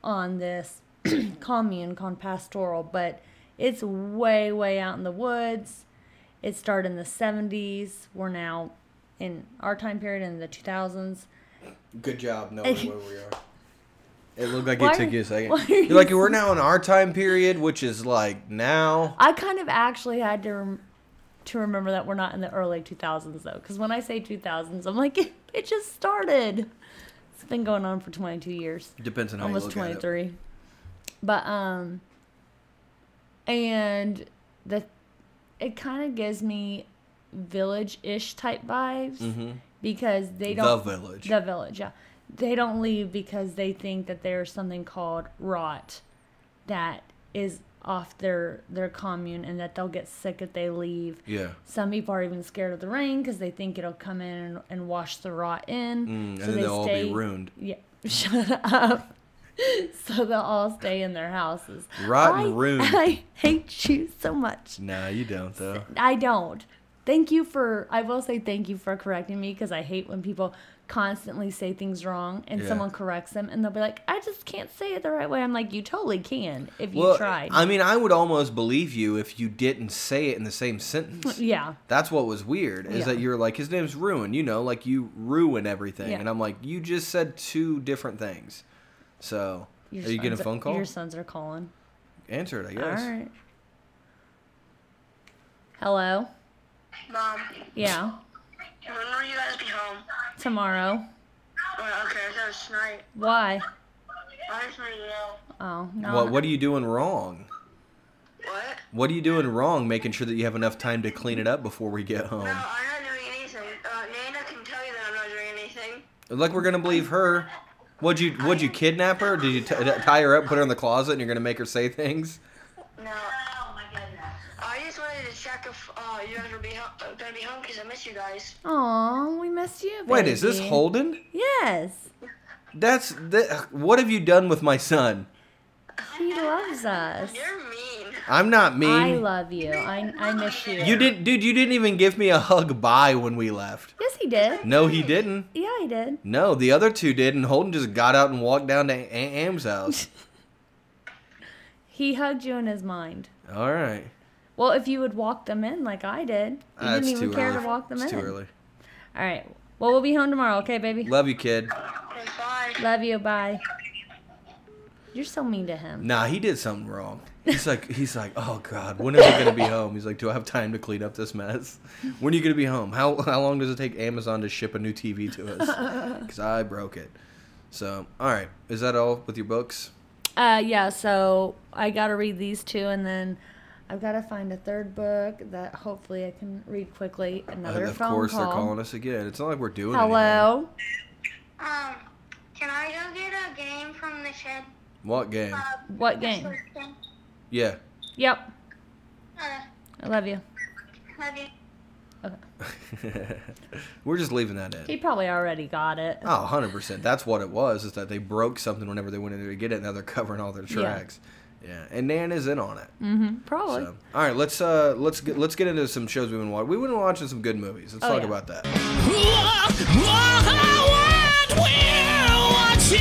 on this commune called Pastoral, but it's way, way out in the woods. It started in the 70s. We're now in our time period in the 2000s. Good job knowing where we are. It looked like Why it took you a second. are You're like, we're now in our time period, which is like now. I kind of actually had to to remember that we're not in the early 2000s though, because when I say 2000s, I'm like it, just started. It's been going on for 22 years, Depends on how almost you look at it. 23. But um, and the it kind of gives me village-ish type vibes Mhm. because they don't The village. the village, yeah. They don't leave because they think that there's something called rot that is off their their commune and that they'll get sick if they leave. yeah. Some people are even scared of the rain because they think it'll come in and, and wash the rot in. Mm, and so then they they'll all be ruined. Yeah, shut up. so they'll all stay in their houses. Rot I, and ruined. I hate you so much. Nah, you don't though. I don't. Thank you for. I will say thank you for correcting me because I hate when people constantly say things wrong and Yeah. someone corrects them and they'll be like, "I just can't say it the right way." I'm like, "You totally can if you Well, tried." I mean, I would almost believe you if you didn't say it in the same sentence. yeah, That's what was weird is Yeah. that you're like his name's Ruin, you know, like you ruin everything, Yeah. and I'm like you just said two different things. So Your are you getting a phone call? Your sons are calling. Answer it, I guess. right. Hello. Mom, Yeah. When will you guys be home? Tomorrow. Well, okay, so it's tonight. Why? I just wanted to know. Oh no. What What are you doing wrong? What? What are you doing wrong? Making sure that you have enough time to clean it up before we get home. No, I'm not doing anything. Uh, Nana can tell you that I'm not doing anything. Like we're gonna believe her. Would you Would you kidnap her? Did you t- tie her up, put her in the closet, and you're gonna make her say things? No. If uh, you guys were be ho- uh, gonna be home because I miss you guys. Aw, we missed you. Wait, is this baby. Holden? Yes. That's that. What have you done with my son? He loves us. You're mean. I'm not mean. I love you. I I miss you. You didn't, dude. You didn't even give me a hug bye when we left. Yes, he did. No, he didn't. Yeah, he did. No, the other two did, and Holden just got out and walked down to Aunt Am's house. He hugged you in his mind. All right. Well, if you would walk them in like I did, you Uh, didn't even care early. to walk them it's in. too early. All right. Well, we'll be home tomorrow, okay, baby? Love you, kid. Bye. Love you. Bye. You're so mean to him. Nah, he did something wrong. He's like, he's like, oh god, when are you gonna be home? He's like, do I have time to clean up this mess? When are you gonna be home? How how long does it take Amazon to ship a new TV to us? Because I broke it. So, all right, is that all with your books? Uh, yeah. So I got to read these two, and then I've got to find a third book that hopefully I can read quickly. Another Uh, of phone course, call. they're calling us again. It's not like we're doing anything. Hello. Um, can I go get a game from the shed? What game? What game? Yeah. Yep. Uh, I love you. love you. we're just leaving that in. He probably already got it. Oh, 100%. That's what it was, is that they broke something whenever they went in there to get it, and now they're covering all their tracks. Yeah. Yeah, and Nan is in on it. Mm-hmm. Probably. So, all right, let's uh let's get let's get into some shows we've been watching. We've been watching some good movies. Let's Oh, talk yeah. about that. What we're watching, what we're watching.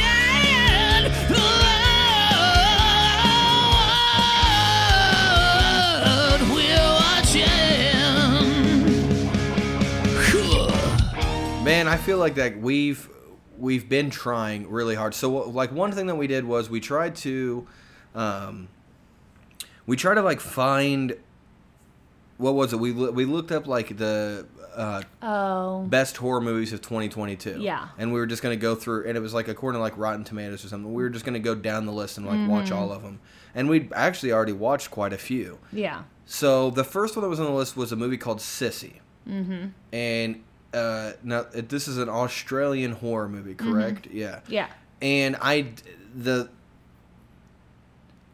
Man, I feel like that we've we've been trying really hard. So like one thing that we did was we tried to um we try to like find what was it? We we looked up like the uh Oh. best horror movies of 2022. Yeah. And we were just going to go through, and it was like according to like Rotten Tomatoes or something. We were just going to go down the list and like watch Mm-hmm. all of them. And we'd actually already watched quite a few. Yeah. So the first one that was on the list was a movie called Sissy. Mm-hmm. And uh, now this is an Australian horror movie, correct? Yeah. Yeah. And I the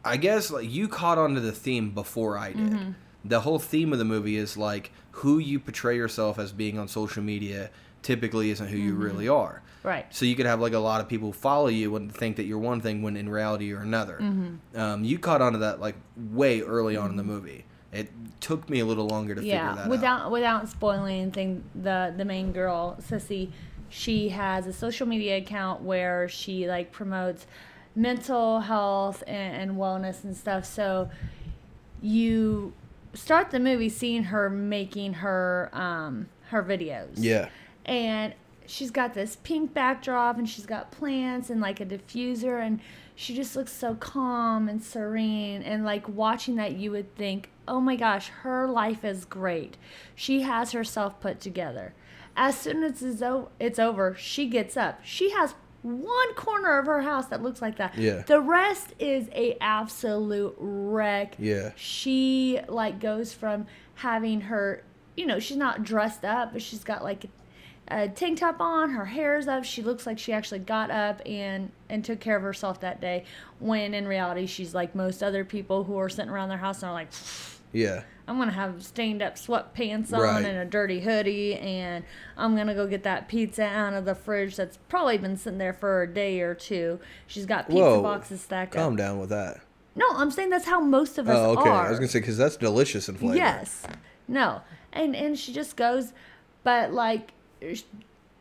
I guess like you caught onto the theme before I did. Mm-hmm. The whole theme of the movie is like who you portray yourself as being on social media typically isn't who you Mm-hmm. really are. Right. So you could have like a lot of people follow you and think that you're one thing when in reality you're another. Mm-hmm. Um, you caught onto that like way early on in the movie. it took me a little longer to figure that without out. Without without spoiling anything the the main girl sissy she has a social media account where she like promotes mental health and, and wellness and stuff. So you start the movie seeing her making her um her videos. Yeah. and she's got this pink backdrop and she's got plants and like a diffuser and she just looks so calm and serene and like watching that you would think oh my gosh her life is great. She has herself put together. As soon as it's, o- it's over she gets up. She has one corner of her house that looks like that Yeah. the rest is a absolute wreck Yeah. she like goes from having her you know she's not dressed up but she's got like a tank top on her hair's up she looks like she actually got up and and took care of herself that day when in reality she's like most other people who are sitting around their house and are like Yeah. I'm gonna have stained up sweatpants on Right. and a dirty hoodie and i'm gonna go get that pizza out of the fridge that's probably been sitting there for a day or two she's got pizza Whoa. boxes stacked Calm up down with that. no i'm saying that's how most of us Oh, okay. are I was gonna say because that's delicious in flavor. Yes. No. And and she just goes, but like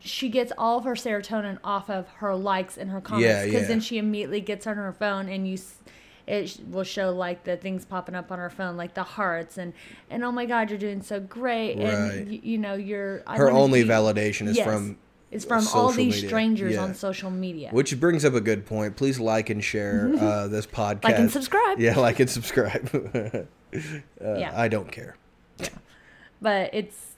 she gets all of her serotonin off of her likes and her comments because yeah. then she immediately gets on her phone and you it will show like the things popping up on her phone like the hearts and and oh my god you're doing so great Right. and y- you know you're I Her only be- validation is Yes. from it's from all these media. strangers Yeah. on social media Which brings up a good point. Please like and share uh, this podcast. Like and subscribe. Yeah, like and subscribe. uh, Yeah. I don't care. Yeah. but it's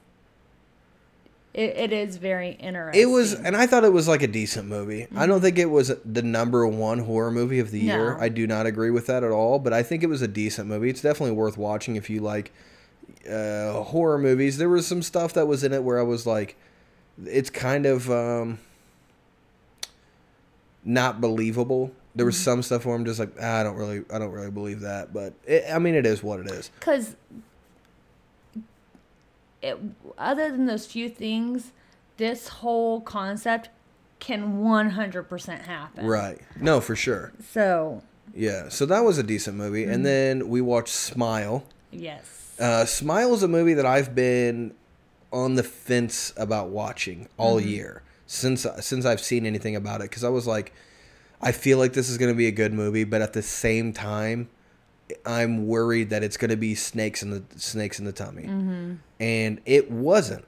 it, it is very interesting It was, and I thought it was like a decent movie. I don't think it was the number one horror movie of the year. I do not agree with that at all. But I think it was a decent movie. It's definitely worth watching if you like uh, horror movies. There was some stuff that was in it where I was like, it's kind of um, not believable. There was some stuff where I'm just like, ah, I don't really, I don't really believe that. But it, I mean, it is what it is. because it, other than those few things, this whole concept can 100% happen. Right? No, for sure. So, Yeah. So that was a decent movie, Mm-hmm. and then we watched Smile. yes. Uh, Smile is a movie that I've been on the fence about watching all Mm-hmm. year since since I've seen anything about it because I was like, I feel like this is going to be a good movie, but at the same time, I'm worried that it's going to be snakes in the snakes in the tummy, Mm-hmm. and it wasn't.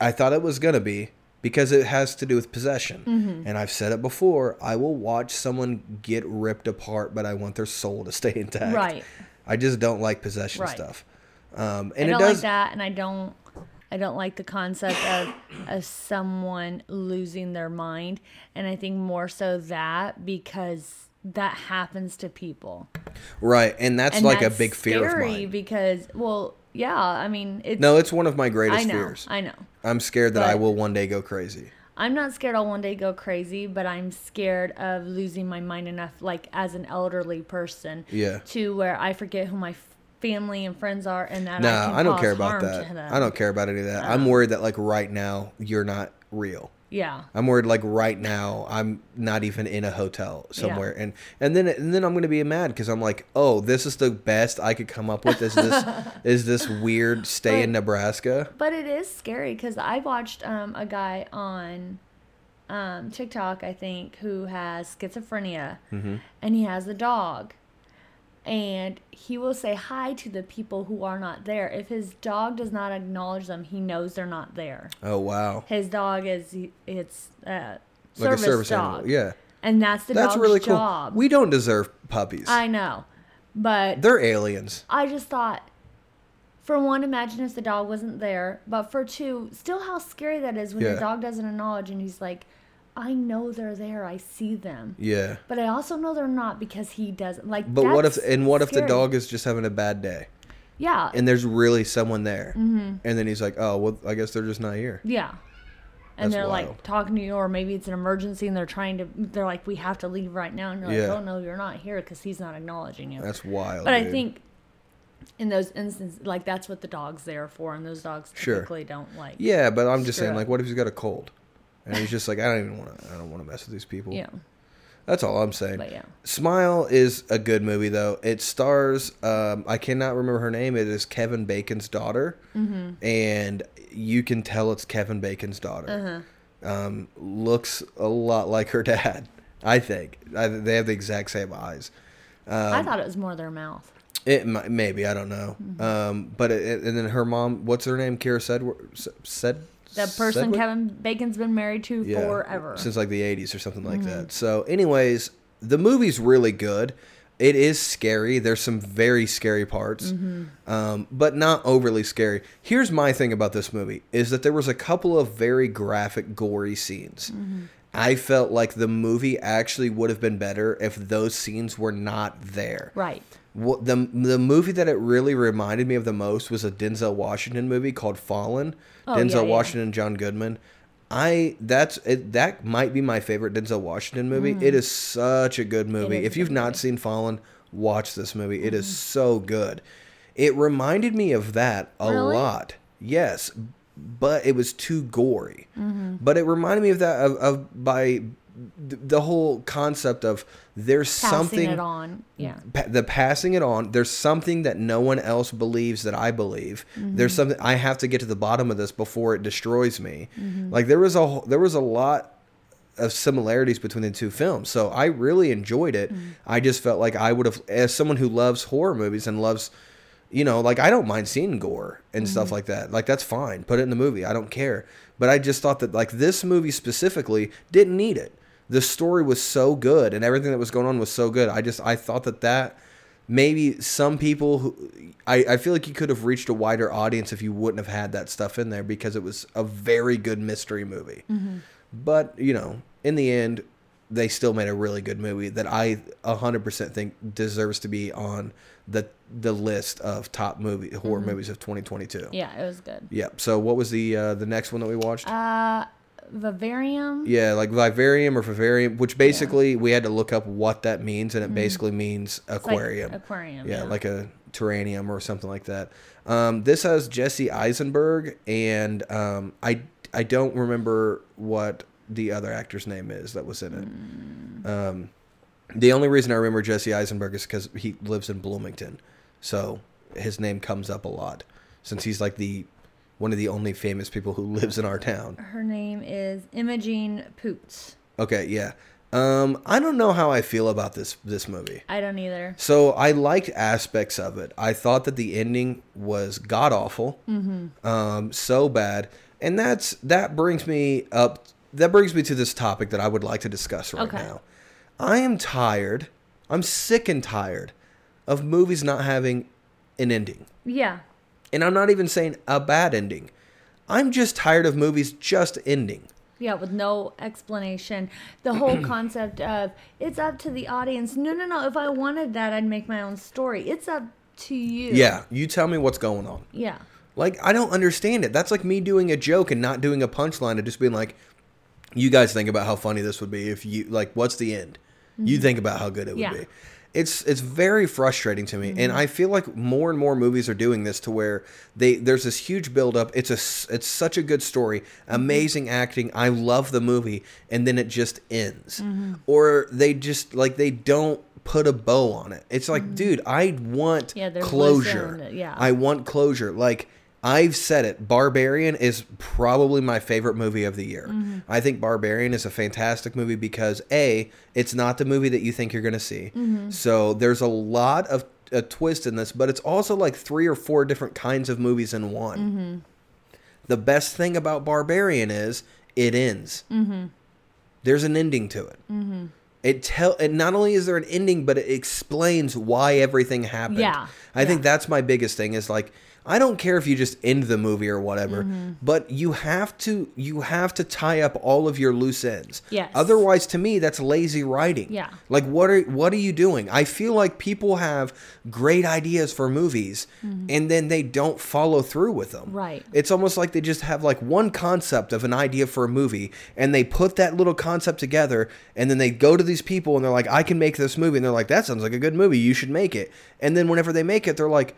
I thought it was going to be because it has to do with possession, Mm-hmm. and I've said it before. I will watch someone get ripped apart, but I want their soul to stay intact. Right. I just don't like possession Right. stuff. Um, I and don't it does. like that, and I don't. I don't like the concept of, of someone losing their mind, and I think more so that because that happens to people. Right, and that's and like that's a big fear of mine. because, well, yeah, I mean, it's. no, it's one of my greatest I know, fears. I know. I'm scared that I will one day go crazy. I'm not scared I'll one day go crazy, but I'm scared of losing my mind enough, like as an elderly person, Yeah. to where I forget who my family and friends are, and that No, I, I, don't care about that. I don't care about any of that. I'm worried that like right now you're not real. Yeah, I'm worried like right now I'm not even in a hotel somewhere, and and then and then I'm gonna be mad because I'm like, oh, this is the best I could come up with. Is this is this weird stay in Nebraska? but it is scary because I watched um, a guy on um, TikTok, I think, who has schizophrenia, Mm-hmm. and he has a dog. And he will say hi to the people who are not there. If his dog does not acknowledge them, he knows they're not there. Oh wow, his dog is it's uh, like a service dog, animal. Yeah, and that's the that's really cool. job. We don't deserve puppies. I know, but They're aliens. I just thought, for one, imagine if the dog wasn't there, but for two, still how scary that is when Yeah. the dog doesn't acknowledge and he's like, I know they're there, I see them, Yeah. but I also know they're not because he doesn't like. But what if and what if the dog is just having a bad day Yeah, and there's really someone there, Mm-hmm. and then he's like, oh well, I guess they're just not here. Yeah. And That's they're wild. like talking to you, or maybe it's an emergency and they're trying to, they're like, we have to leave right now. And you're like, Yeah. oh no, you're not here because he's not acknowledging you. That's wild. but I think in those instances, like that's what the dog's there for. And those dogs Sure. typically don't like. Yeah, but I'm just saying, up. like, what if he's got a cold, and he's just like, I don't even want to, I don't want to mess with these people. Yeah. That's all I'm saying. But yeah. Smile is a good movie though. It stars um, I cannot remember her name. It is Kevin Bacon's daughter, Mm-hmm. and you can tell it's Kevin Bacon's daughter. Uh-huh. Um, looks a lot like her dad. I think I, they have the exact same eyes. I Um, thought it was more their mouth. It mi- maybe I don't know. Mm-hmm. Um, but it, and then her mom, what's her name? Kyra said said The person? Kevin Bacon's been married to Yeah, forever. since like the 80s or something like Mm-hmm. that. So, anyways, the movie's really good. It is scary. There's some very scary parts, Mm-hmm. um, but not overly scary. Here's my thing about this movie: is that there was a couple of very graphic, gory scenes. Mm-hmm. I felt like the movie actually would have been better if those scenes were not there. right. What the the movie that it really reminded me of the most was a Denzel Washington movie called Fallen. Oh, Denzel yeah, yeah. Washington and John Goodman. I that's it, that might be my favorite Denzel Washington movie. It is such a good movie. Mm. If you've not movie. seen Fallen, watch this movie. It is Mm-hmm. so good. It reminded me of that a Really? lot. Yes, but it was too gory. Mm-hmm. But it reminded me of that of, of by the whole concept of there's Passing something it on. Yeah. pa- the passing it on there's something that no one else believes that i believe. There's mm-hmm. something i have to get to the bottom of this before it destroys me. Mm-hmm. Like there was a there was a lot of similarities between the two films so i really enjoyed it. Mm. I just felt like i would have as someone who loves horror movies and loves you know like i don't mind seeing gore and stuff mm-hmm. like that. Like that's fine. Put it in the movie. I don't care. But i just thought that like this movie specifically didn't need it the story was so good and everything that was going on was so good. I just i thought that that maybe some people who I, I feel like you could have reached a wider audience if you wouldn't have had that stuff in there because it was a very good mystery movie. But you know in the end they still made a really good movie that i 100% think deserves to be on the the list of top movie horror movies of 2022 Yeah, it was good. yep. So what was the uh, the next one that we watched? Uh, Vivarium. yeah, like vivarium or vivarium, which basically we had to look up what that means, and it basically means Mm-hmm. Like aquarium. aquarium. yeah, like a terrarium or something like that. Um, this has Jesse Eisenberg, and um, I I don't remember what the other actor's name is that was in it. Mm. Um, the only reason I remember Jesse Eisenberg is because he lives in Bloomington, so his name comes up a lot since he's like the one of the only famous people who lives in our town. Her name is Imogen Poots. Okay, yeah. Um, I don't know how I feel about this this movie. I don't either. So I liked aspects of it. I thought that the ending was god awful, Mm-hmm. um, so bad, and that's that brings me up. That brings me to this topic that I would like to discuss right Okay. now. I am tired. I'm sick and tired of movies not having an ending, Yeah. And I'm not even saying a bad ending. I'm just tired of movies just ending. Yeah, with no explanation. The whole concept of it's up to the audience. No, no, no. If I wanted that, I'd make my own story. It's up to you. Yeah, you tell me what's going on. Yeah. Like I don't understand it. That's like me doing a joke and not doing a punchline and just being like, "You guys think about how funny this would be if you like. What's the end? You think about how good it would Mm-hmm. Yeah. be." It's it's very frustrating to me, and Mm-hmm. I feel like more and more movies are doing this to where they there's this huge buildup. It's a it's such a good story, Mm-hmm. amazing acting. I love the movie, and then it just ends, Mm-hmm. or they just like they don't put a bow on it. It's like, dude, I want Mm-hmm. Yeah, closure. yeah. I want closure. Like I've said it, Barbarian is probably my favorite movie of the year. Mm-hmm. I think Barbarian is a fantastic movie because a, it's not the movie that you think you're going to see. Mm-hmm. So there's a lot of a twist in this, but it's also like three or four different kinds of movies in one. Mm-hmm. The best thing about Barbarian is it ends. Mm-hmm. There's an ending to it. It tell and not only is there an ending, but it explains why everything happened. Yeah, I think that's my biggest thing is like I don't care if you just end the movie or whatever, Mm-hmm. but you have to you have to tie up all of your loose ends. Yes. Otherwise, to me, that's lazy writing. Yeah. Like what are what are you doing? I feel like people have great ideas for movies and then they don't follow through with them. Mm-hmm. Right. It's almost like they just have like one concept of an idea for a movie and they put that little concept together and then they go to these people and they're like, I can make this movie. And they're like, that sounds like a good movie. You should make it. And then whenever they make it, they're like,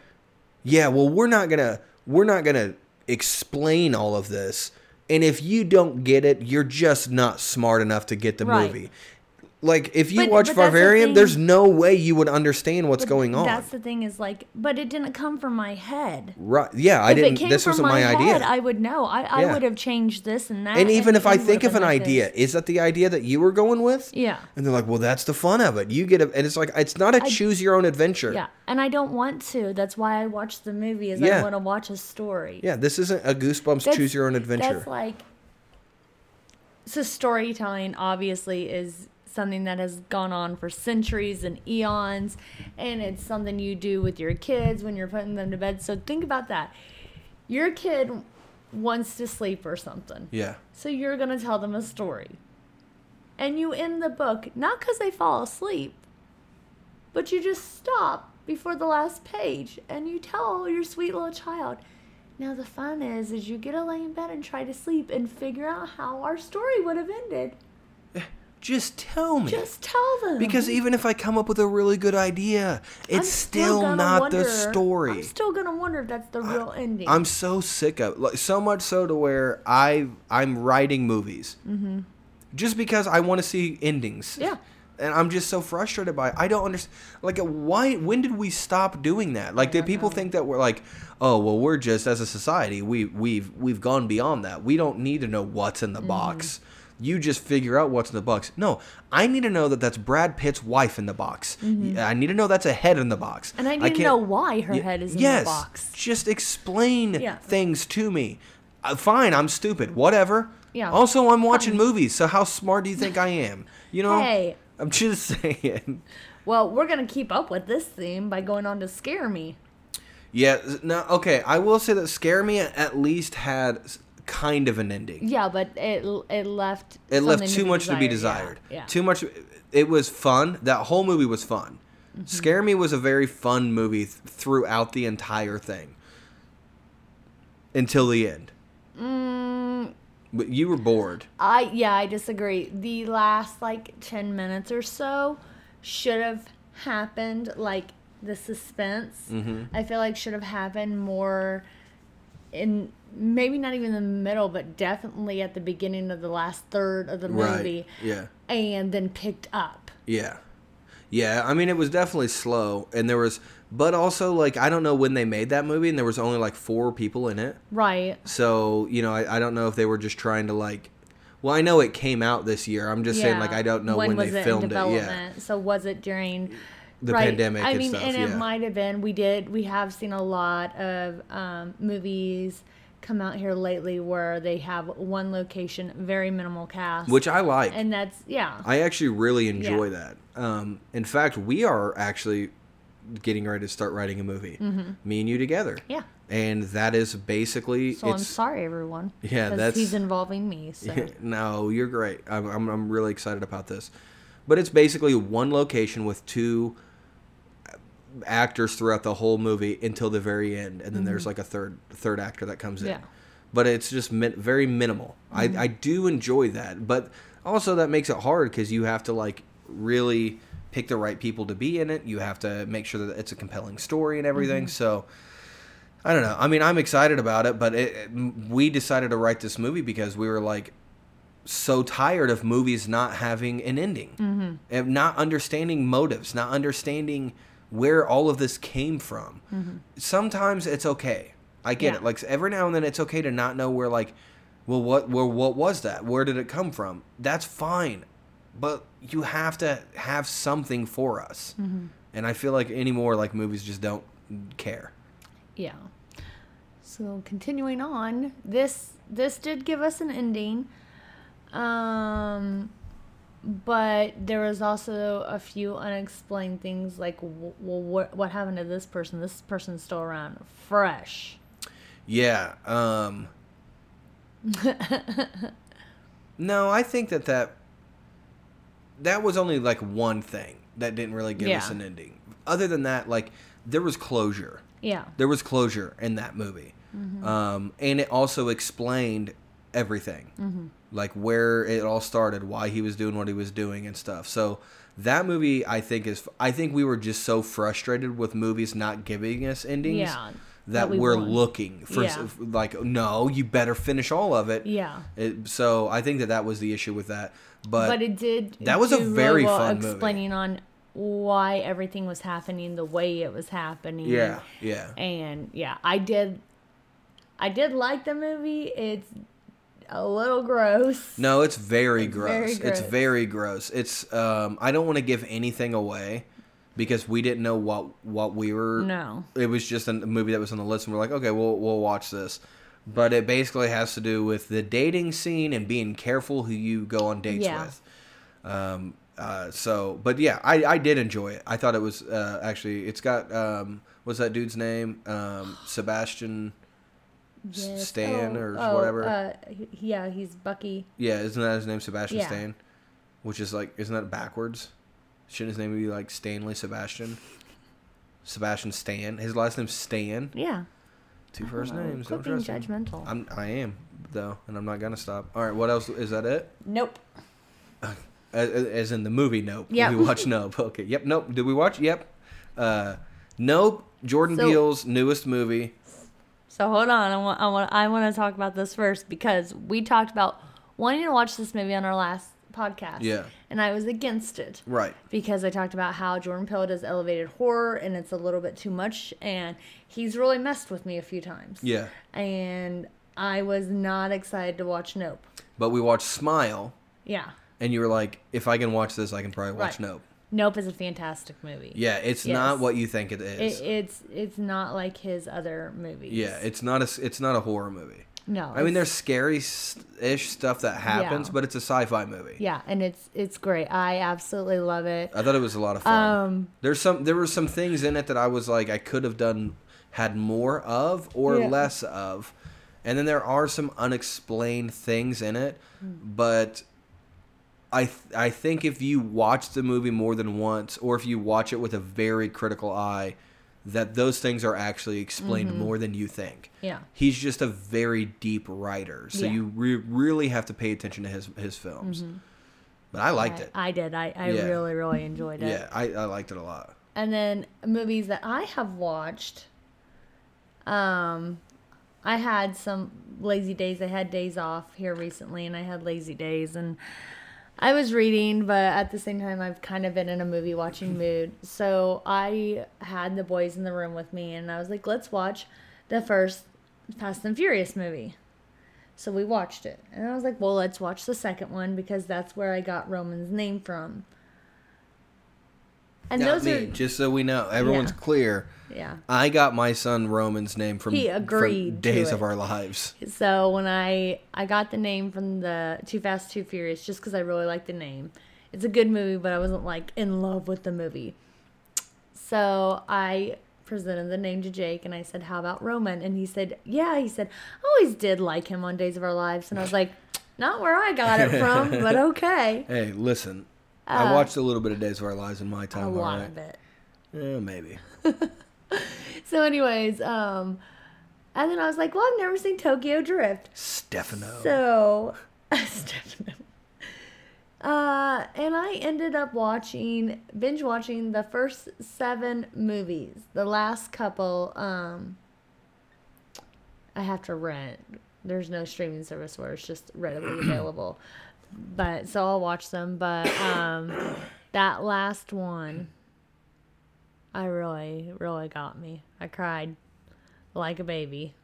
yeah, well, we're not to, we're not to explain all of this. And if you don't get it, you're just not smart enough to get the Right. movie. Like if you But- watch but the there's no way you would understand what's But going on. That's the thing is like, but it didn't come from my head. Right? Yeah, I if didn't. it came This from wasn't my, head, idea. I would know. I, I Yeah. would have changed this and that. and even if I think of an like idea, this. is that the idea that you were going with? yeah, And they're like, well, that's the fun of it. You get a, and it's like, it's not a I- choose your own adventure. yeah, and I don't want to. That's why I watch the movie. Is Yeah. I want to watch a story. Yeah, this isn't a Goosebumps That's- choose your own adventure. That's like so storytelling obviously is something that has gone on for centuries and eons and it's something you do with your kids when you're putting them to bed. So think about that. Your kid wants to sleep or something. yeah. So you're going to tell them a story. And you end the book not cuz they fall asleep, but you just stop before the last page and you tell your sweet little child now the fun is is you get to lay in bed and try to sleep and figure out how our story would have ended. Just tell me. Just tell them. because even if I come up with a really good idea, it's still, gonna not wonder- the story. I'm still gonna wonder if that's the real ending. I'm so sick of like so much so to where I I'm writing movies just because I want to see endings. Mm-hmm. Yeah. And I'm just so frustrated by it. I don't understand. Like, why? When did we stop doing that? Like, did people think that we're like, oh, well, we're just as a society, we we've we've gone beyond that. We don't need to know what's in the Mm-hmm. box. You just figure out what's in the box. No, I need to know that that's Brad Pitt's wife in the box. I need to know that's a head in the box. Mm-hmm. and I I need to know why her Ye- head is in the box. Just explain Yeah. things to me. Uh, fine, I'm stupid. Whatever. Yeah. Also, I'm watching movies, so how smart do you think I am? You know. Hey. I'm just saying. Well, we're gonna keep up with this theme by going on to scare me. Yeah. No. Okay. I will say that Scare Me at least had kind of an ending. Yeah, but it it left It left too much to be desired. desired. Yeah. yeah. Too much. It was fun. That whole movie was fun. Mm-hmm. Scare Me was a very fun movie th- throughout the entire thing. Until the end. Mm, But you were bored. I yeah, I disagree. The last like ten minutes or so should have happened like the suspense. Mm-hmm. I feel like should have happened more in maybe not even the middle, but definitely at the beginning of the last third of the movie, Right. Yeah. and then picked up. Yeah. Yeah, I mean it was definitely slow and there was but also like I don't know when they made that movie and there was only like 4 people in it. Right. So, you know, I, I don't know if they were just trying to like well, I know it came out this year. I'm just saying like I don't know when, was they it filmed it. Yeah. So was it during The right. pandemic I and mean, stuff, and it might have been. We did. We have seen a lot of um, movies come out here lately where they have one location, very minimal cast, Which I like. and that's yeah. I actually really enjoy Yeah. that. Um, in fact, we are actually getting ready to start writing a movie. Me and you together. Mm-hmm. yeah. And that is basically So I'm sorry, everyone. Yeah, that's- he's involving me. So no, you're great. I'm, I'm, I'm really excited about this. But it's basically one location with two actors throughout the whole movie until the very end, and then there's like a third third actor that comes in. Mm-hmm. Yeah. But it's just min- very minimal. Mm-hmm. I, I do enjoy that, but also that makes it hard because you have to like really pick the right people to be in it. You have to make sure that it's a compelling story and everything. Mm-hmm. So. I don't know. I mean, I'm excited about it, but it, it- we decided to write this movie because we were like so tired of movies not having an ending, mm-hmm. and not understanding motives, not understanding where all of this came from. Sometimes it's okay. I get Yeah. it. Like every now and then, it's okay to not know where, like, well, what, where, what was that? Where did it come from? That's fine, but you have to have something for us. And I feel like anymore, like movies just don't care. yeah. So continuing on, this this did give us an ending. Um but there was also a few unexplained things like well what what happened to this person? This person's still around fresh. Yeah. Um No, I think that that that was only like one thing that didn't really give us an ending. Other than that, like there was closure. Yeah. There was closure in that movie, um, and it also explained everything, like where it all started, why he was doing what he was doing, and stuff. So that movie, I think, is. I think we were just so frustrated with movies not giving us endings Yeah. that, we we're want. looking for. Yeah. Like, no, you better finish all of it. Yeah. It, so I think that that was the issue with that. But, But it did. that was a really very well fun movie. explaining on why everything was happening the way it was happening. yeah, yeah. And yeah, I did. I did like the movie. It's a little gross. No, it's very It's gross. very It's very gross. It's um I don't want to give anything away because we didn't know what what we were No. It was just a movie that was on the list and we're like, "Okay, we'll we'll watch this." But it basically has to do with the dating scene and being careful who you go on dates Yeah. with. Um uh so but yeah, I I did enjoy it. I thought it was uh actually it's got um what's that dude's name? Um Sebastian Yes. Stan Oh, or oh, whatever. Uh, yeah, he's Bucky. Yeah, isn't that his name, Sebastian Yeah. Stan? Which is like, isn't that backwards? Shouldn't his name be like Stanley Sebastian? Sebastian Stan. His last name's Stan. Yeah. Two first names. quit Don't being judgmental. I'm. I am though, and I'm not gonna stop. All right. What else? Is that it? Nope. As, as in the movie Nope. Yep. We watch Nope. Okay. Yep. Nope. Did we watch? Yep. Uh, Nope. Jordan So- Peele's newest movie. So hold on, I want I want I want to talk about this first because we talked about wanting to watch this movie on our last podcast. Yeah. And I was against it. Right. Because I talked about how Jordan Peele does elevated horror and it's a little bit too much and he's really messed with me a few times. Yeah. And I was not excited to watch Nope. But we watched Smile, Yeah. and you were like, if I can watch this, I can probably watch Right. Nope. Nope is a fantastic movie. Yeah. It's Yes. not what you think it is. It, it's it's not like his other movies. Yeah, it's not a it's not a horror movie. no. I mean, there's scary ish stuff that happens, Yeah. but it's a sci-fi movie. yeah, and it's it's great. I absolutely love it. I thought it was a lot of fun. Um, There's some there were some things in it that I was like I could have done had more of or Yeah. less of. And then there are some unexplained things in it, Hmm. but I th- I think if you watch the movie more than once or if you watch it with a very critical eye that those things are actually explained Mm-hmm. more than you think. yeah. he's just a very deep writer, so Yeah. you re- really have to pay attention to his his films. But I liked it. I, I did. I, I Yeah. really, really enjoyed it. Yeah, I, I liked it a lot. And then movies that I have watched. Um, I had some lazy days. I had days off here recently, and I had lazy days, and I was reading, but at the same time, I've kind of been in a movie watching mm-hmm. mood. So I had the boys in the room with me, and I was like, "Let's watch the first Fast and Furious movie." So we watched it, and I was like, "Well, let's watch the second one because that's where I got Roman's name from." And Not those me, are just so we know, everyone's Yeah. clear. yeah. I got my son Roman's name from, He agreed to Days of Our Lives. So when I I got the name from the Too Fast Too Furious just because I really like the name. It's a good movie, but I wasn't like in love with the movie. So I presented the name to Jake and I said, "How about Roman?" And he said, "Yeah." He said, "I always did like him on Days of Our Lives." And I was like, "Not where I got it from, but okay." Hey, listen, I watched a little bit of Days of Our Lives in my Uh, A time. lot alright. of it. Yeah, maybe. So, anyways, um, and then I was like, "Well, I've never seen Tokyo Drift." Stefano. So, Stefano. Uh, and I ended up watching, binge watching the first seven movies. The last couple, um, I have to rent. There's no streaming service where it's just readily available. But so I'll watch them. But um, that last one, I really, really got me. I cried like a baby.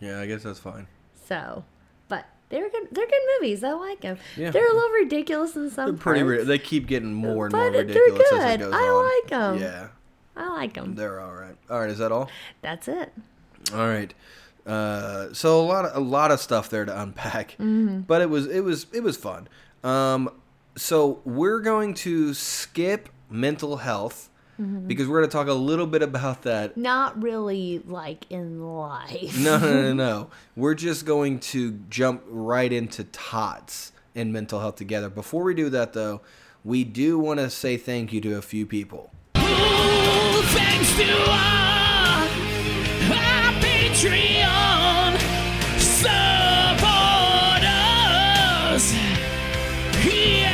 yeah, I guess that's fine. So, but they're good. They're good movies. I like them. Yeah. They're a little ridiculous in some. They're pretty. Ri- they keep getting more and But more they're ridiculous as good. it goes I on. them. Yeah, I like them. they're all right. All right, is that all? That's it. All right. Uh, so a lot of a lot of stuff there to unpack, Mm-hmm. but it was it was it was fun. Um, so we're going to skip mental health Mm-hmm. because we're going to talk a little bit about that. Not really like in life. No, no, no, no. We're just going to jump right into tots and mental health together. Before we do that, though, we do want to say thank you to a few people. Ooh, Patreon supporters. Yeah,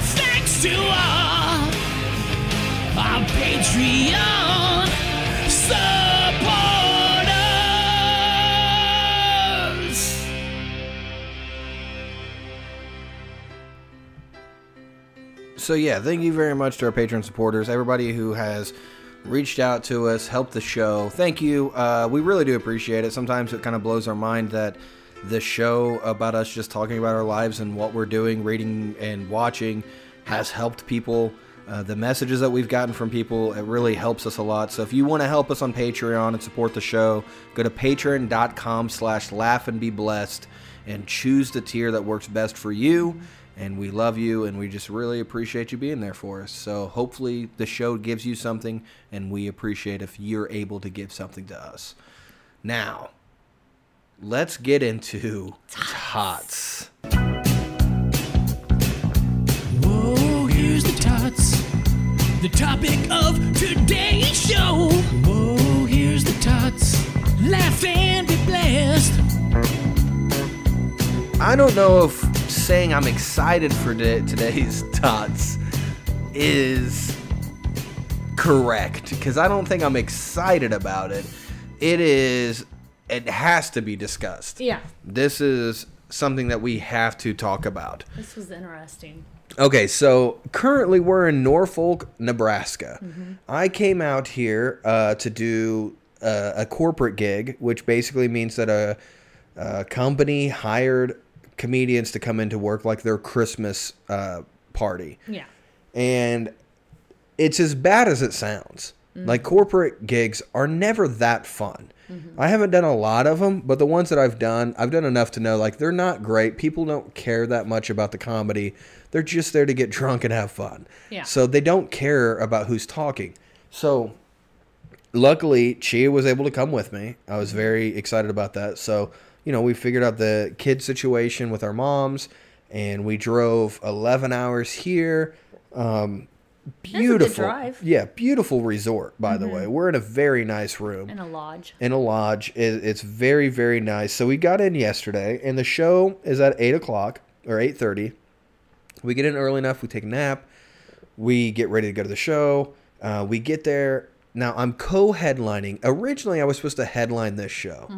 thanks to all our Patreon supporters. So yeah, thank you very much to our Patreon supporters, everybody who has reached out to us, helped the show. Thank you. Uh, we really do appreciate it. Sometimes it kind of blows our mind that the show about us just talking about our lives and what we're doing, reading and watching, has helped people. Uh, the messages that we've gotten from people, it really helps us a lot. So if you want to help us on Patreon and support the show, go to patreon.com slash laugh and be blessed and choose the tier that works best for you. And we love you and we just really appreciate you being there for us. So hopefully the show gives you something and we appreciate if you're able to give something to us. Now, let's get into tots. Whoa, here's the tots. The topic of today's show. Whoa, here's the tots. Laugh and be blessed. I don't know if saying I'm excited for the, today's tots is correct because I don't think I'm excited about it. It is, it has to be discussed. Yeah, This is something that we have to talk about. this was interesting. Okay, so currently we're in Norfolk, Nebraska. I came out here uh, to do uh, a corporate gig, which basically means that a, a company hired comedians to come into work like their Christmas uh, party. Yeah. And it's as bad as it sounds. Mm-hmm. Like corporate gigs are never that fun. Mm-hmm. I haven't done a lot of them, but the ones that I've done, I've done enough to know like they're not great. People don't care that much about the comedy. They're just there to get drunk and have fun. Yeah. So they don't care about who's talking. So luckily Chia was able to come with me. I was mm-hmm. very excited about that. So, you know, we figured out the kid situation with our moms and we drove 11 hours here. Um, beautiful. drive. Mm-hmm. Yeah, beautiful resort, by the way. We're in a very nice room In a lodge. in a lodge. It, it's very, very nice. So we got in yesterday, and the show is at eight o'clock or eight thirty. We get in early enough. We take a nap. We get ready to go to the show. Uh, we get there. Now I'm co-headlining. Originally, I was supposed to headline this show,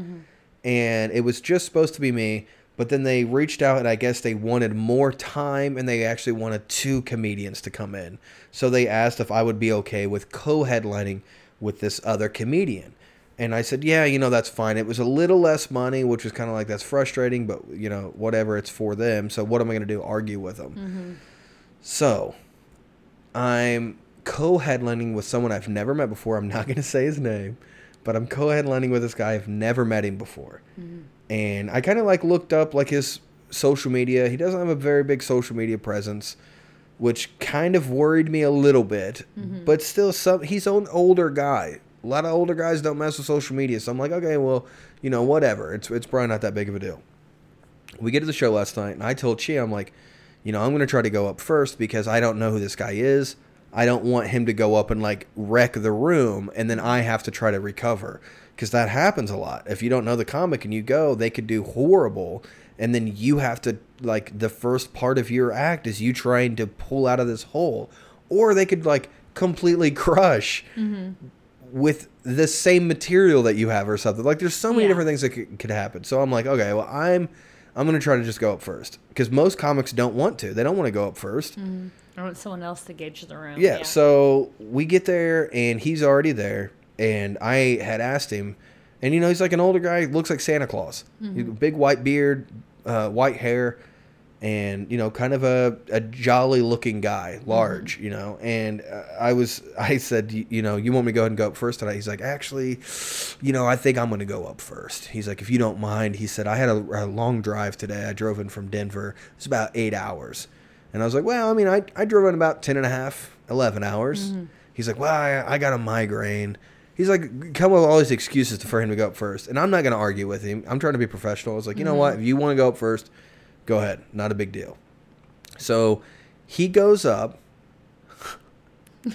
and it was just supposed to be me. But then they reached out, and I guess they wanted more time, and they actually wanted two comedians to come in. So they asked if I would be okay with co-headlining with this other comedian. And I said, yeah, you know, that's fine. It was a little less money, which was kind of like, that's frustrating, but, you know, whatever, it's for them. So what am I going to do? Argue with them. Mm-hmm. So I'm co headlining with someone I've never met before. I'm not going to say his name, but I'm co headlining with this guy. I've never met him before. Mm-hmm. And I kind of like looked up like his social media. He doesn't have a very big social media presence, which kind of worried me a little bit. Mm-hmm. But still, some he's an older guy. A lot of older guys don't mess with social media, so I'm like, okay, well, you know, whatever. It's it's probably not that big of a deal. We get to the show last night, and I told Chia, I'm like, you know, I'm gonna try to go up first because I don't know who this guy is. I don't want him to go up and like wreck the room, and then I have to try to recover because that happens a lot. If you don't know the comic and you go, they could do horrible, and then you have to like the first part of your act is you trying to pull out of this hole, or they could like completely crush mm-hmm. with the same material that you have or something. Like there's so many Yeah. different things that could, could happen. So I'm like, okay, well I'm I'm gonna try to just go up first because most comics don't want to. They don't want to go up first. I want someone else to gauge the room. Yeah, So we get there and he's already there, and I had asked him, and you know he's like an older guy, looks like Santa Claus, He- big white beard, uh, white hair, and you know kind of a, a jolly looking guy, mm-hmm. large, you know. And uh, I was I said, "You- you know, you want me to go ahead and go up first tonight? He's like, actually, you know, I think I'm going to go up first. He's like, if you don't mind, he said, I had a, a long drive today. I drove in from Denver. It's about eight hours. And I was like, well, I mean, I, I drove in about 10 and a half, 11 hours. Mm-hmm. He's like, well, I, I got a migraine. He's like, come up with all these excuses for him to go up first. And I'm not going to argue with him. I'm trying to be professional. I was like, you know mm-hmm. what? If you want to go up first, go ahead. Not a big deal. So he goes up.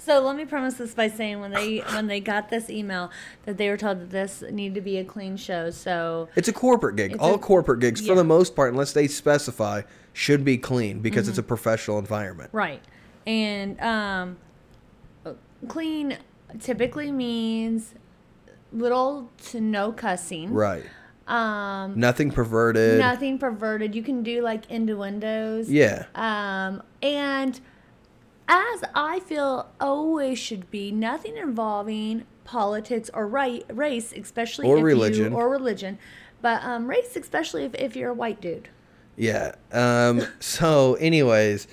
So let me premise this by saying when they when they got this email that they were told that this needed to be a clean show. So It's a corporate gig. All a- corporate gigs, for the most part, unless they specify, should be clean because it's a professional environment. right, and um, clean typically means little to no cussing. Right. Um, Nothing perverted. nothing perverted. You can do like innuendos. Yeah. Um, and as I feel always should be, nothing involving politics or right race, especially Or if religion. you or religion, but um, race, especially if, if you're a white dude. Yeah. Um, so, anyways,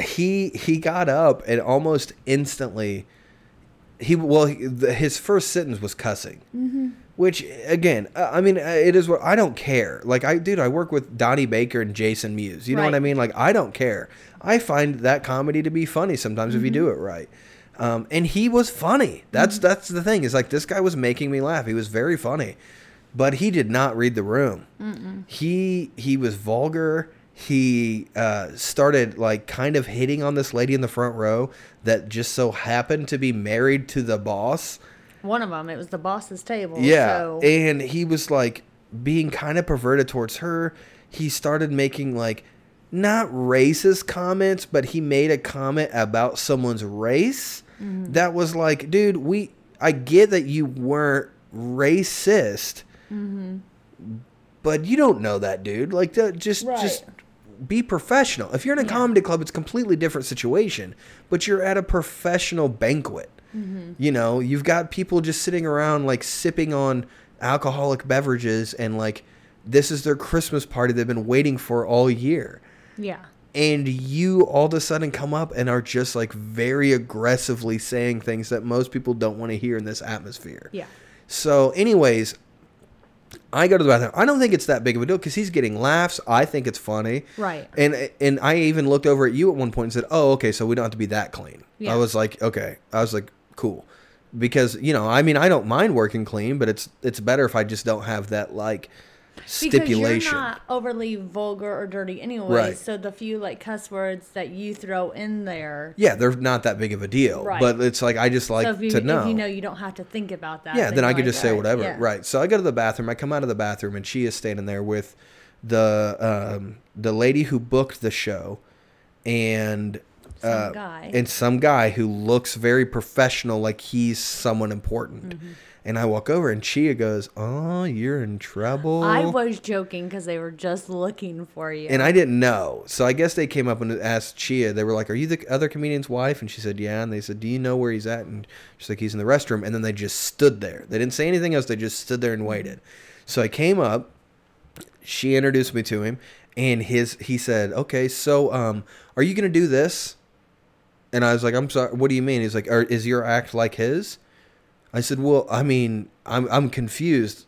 he he got up and almost instantly he well he, the, his first sentence was cussing. Mm-hmm. Which again, uh, I mean, uh, it is what I don't care. Like I, dude, I work with Donnie Baker and Jason Mewes. You know what I mean? Like I don't care. I find that comedy to be funny sometimes if you do it right. Um, and he was funny. That's that's the thing. Is like this guy was making me laugh. He was very funny, but he did not read the room. He he was vulgar. He uh, started like kind of hitting on this lady in the front row that just so happened to be married to the boss. One of them, it was the boss's table. Yeah, So, and he was like being kind of perverted towards her. He started making like not racist comments, but he made a comment about someone's race Mm-hmm. that was like, dude, we I get that you weren't racist, Mm-hmm. but you don't know that, dude. Like, that, just Right. just be professional. If you're in a Yeah. comedy club, it's a completely different situation. But you're at a professional banquet. Mm-hmm. You know, you've got people just sitting around like sipping on alcoholic beverages and like this is their Christmas party they've been waiting for all year. yeah. And you all of a sudden come up and are just like very aggressively saying things that most people don't want to hear in this atmosphere. Yeah. So, anyways, I go to the bathroom. I don't think it's that big of a deal because he's getting laughs. I think it's funny. Right. And and I even looked over at you at one point and said, "Oh, okay, so we don't have to be that clean." Yeah. I was like, "Okay." I was like, "Cool," because you know, I mean, I don't mind working clean, but it's it's better if I just don't have that like stipulation. Because you're not overly vulgar or dirty anyway. Right. So the few like cuss words that you throw in there. yeah, they're not that big of a deal, Right. but it's like I just like so you, to know. if you know you don't have to think about that. Yeah, then I could like, just say "Alright, whatever. yeah." Right. So I go to the bathroom. I come out of the bathroom, and she is standing there with the um, the lady who booked the show, and Some uh, guy. and some guy who looks very professional, like he's someone important. Mm-hmm. And I walk over, and Chia goes, "Oh, you're in trouble." I was joking because they were just looking for you. and I didn't know. So I guess they came up and asked Chia. They were like, "Are you the other comedian's wife?" And she said, "Yeah." And they said, "Do you know where he's at?" And she's like, "He's in the restroom." And then they just stood there. They didn't say anything else. They just stood there and waited. So I came up. She introduced me to him, and his he said, "Okay, so um, are you gonna do this?" And I was like, "I'm sorry. What do you mean?" He's like, are, "Is your act like his?" I said, "Well, I mean, I'm I'm confused.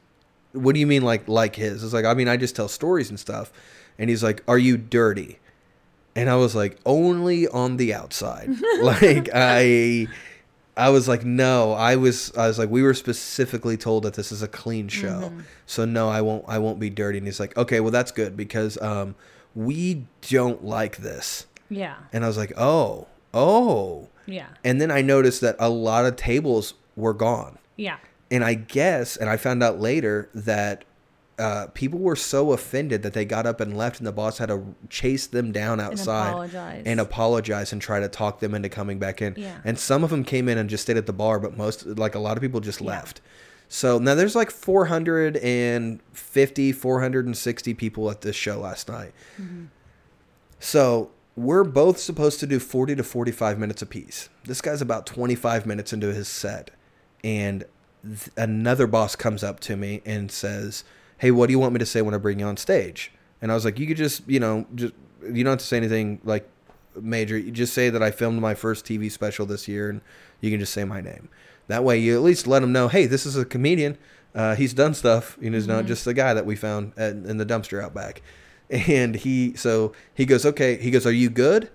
What do you mean like like his?" It's like, "I mean, I just tell stories and stuff." And he's like, "Are you dirty?" And I was like, "Only on the outside." like I I was like, "No, I was I was like, we were specifically told that this is a clean show. So no, I won't I won't be dirty." And he's like, "Okay, well that's good because um we don't like this." yeah. And I was like, "Oh. Oh." Yeah. And then I noticed that a lot of tables were gone. Yeah. And I guess, and I found out later that uh, people were so offended that they got up and left, and the boss had to chase them down outside apologize. and apologize and try to talk them into coming back in. Yeah. And some of them came in and just stayed at the bar, but most, like a lot of people, just left. So now there's like 450, 460 people at this show last night. Mm-hmm. So we're both supposed to do 40 to 45 minutes apiece. This guy's about 25 minutes into his set. And th- another boss comes up to me and says, Hey, what do you want me to say when I bring you on stage? And I was like, You could just, you know, just, you don't have to say anything like major. You just say that I filmed my first TV special this year and you can just say my name. That way you at least let them know, Hey, this is a comedian. Uh, he's done stuff. You know, he's not just the guy that we found at, in the dumpster out back. And he, so he goes, okay. He goes, are you good?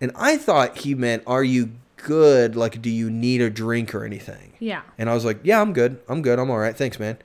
And I thought he meant, are you good? Like, do you need a drink or anything? Yeah. And I was like, yeah, I'm good. I'm good. I'm all right. Thanks, man.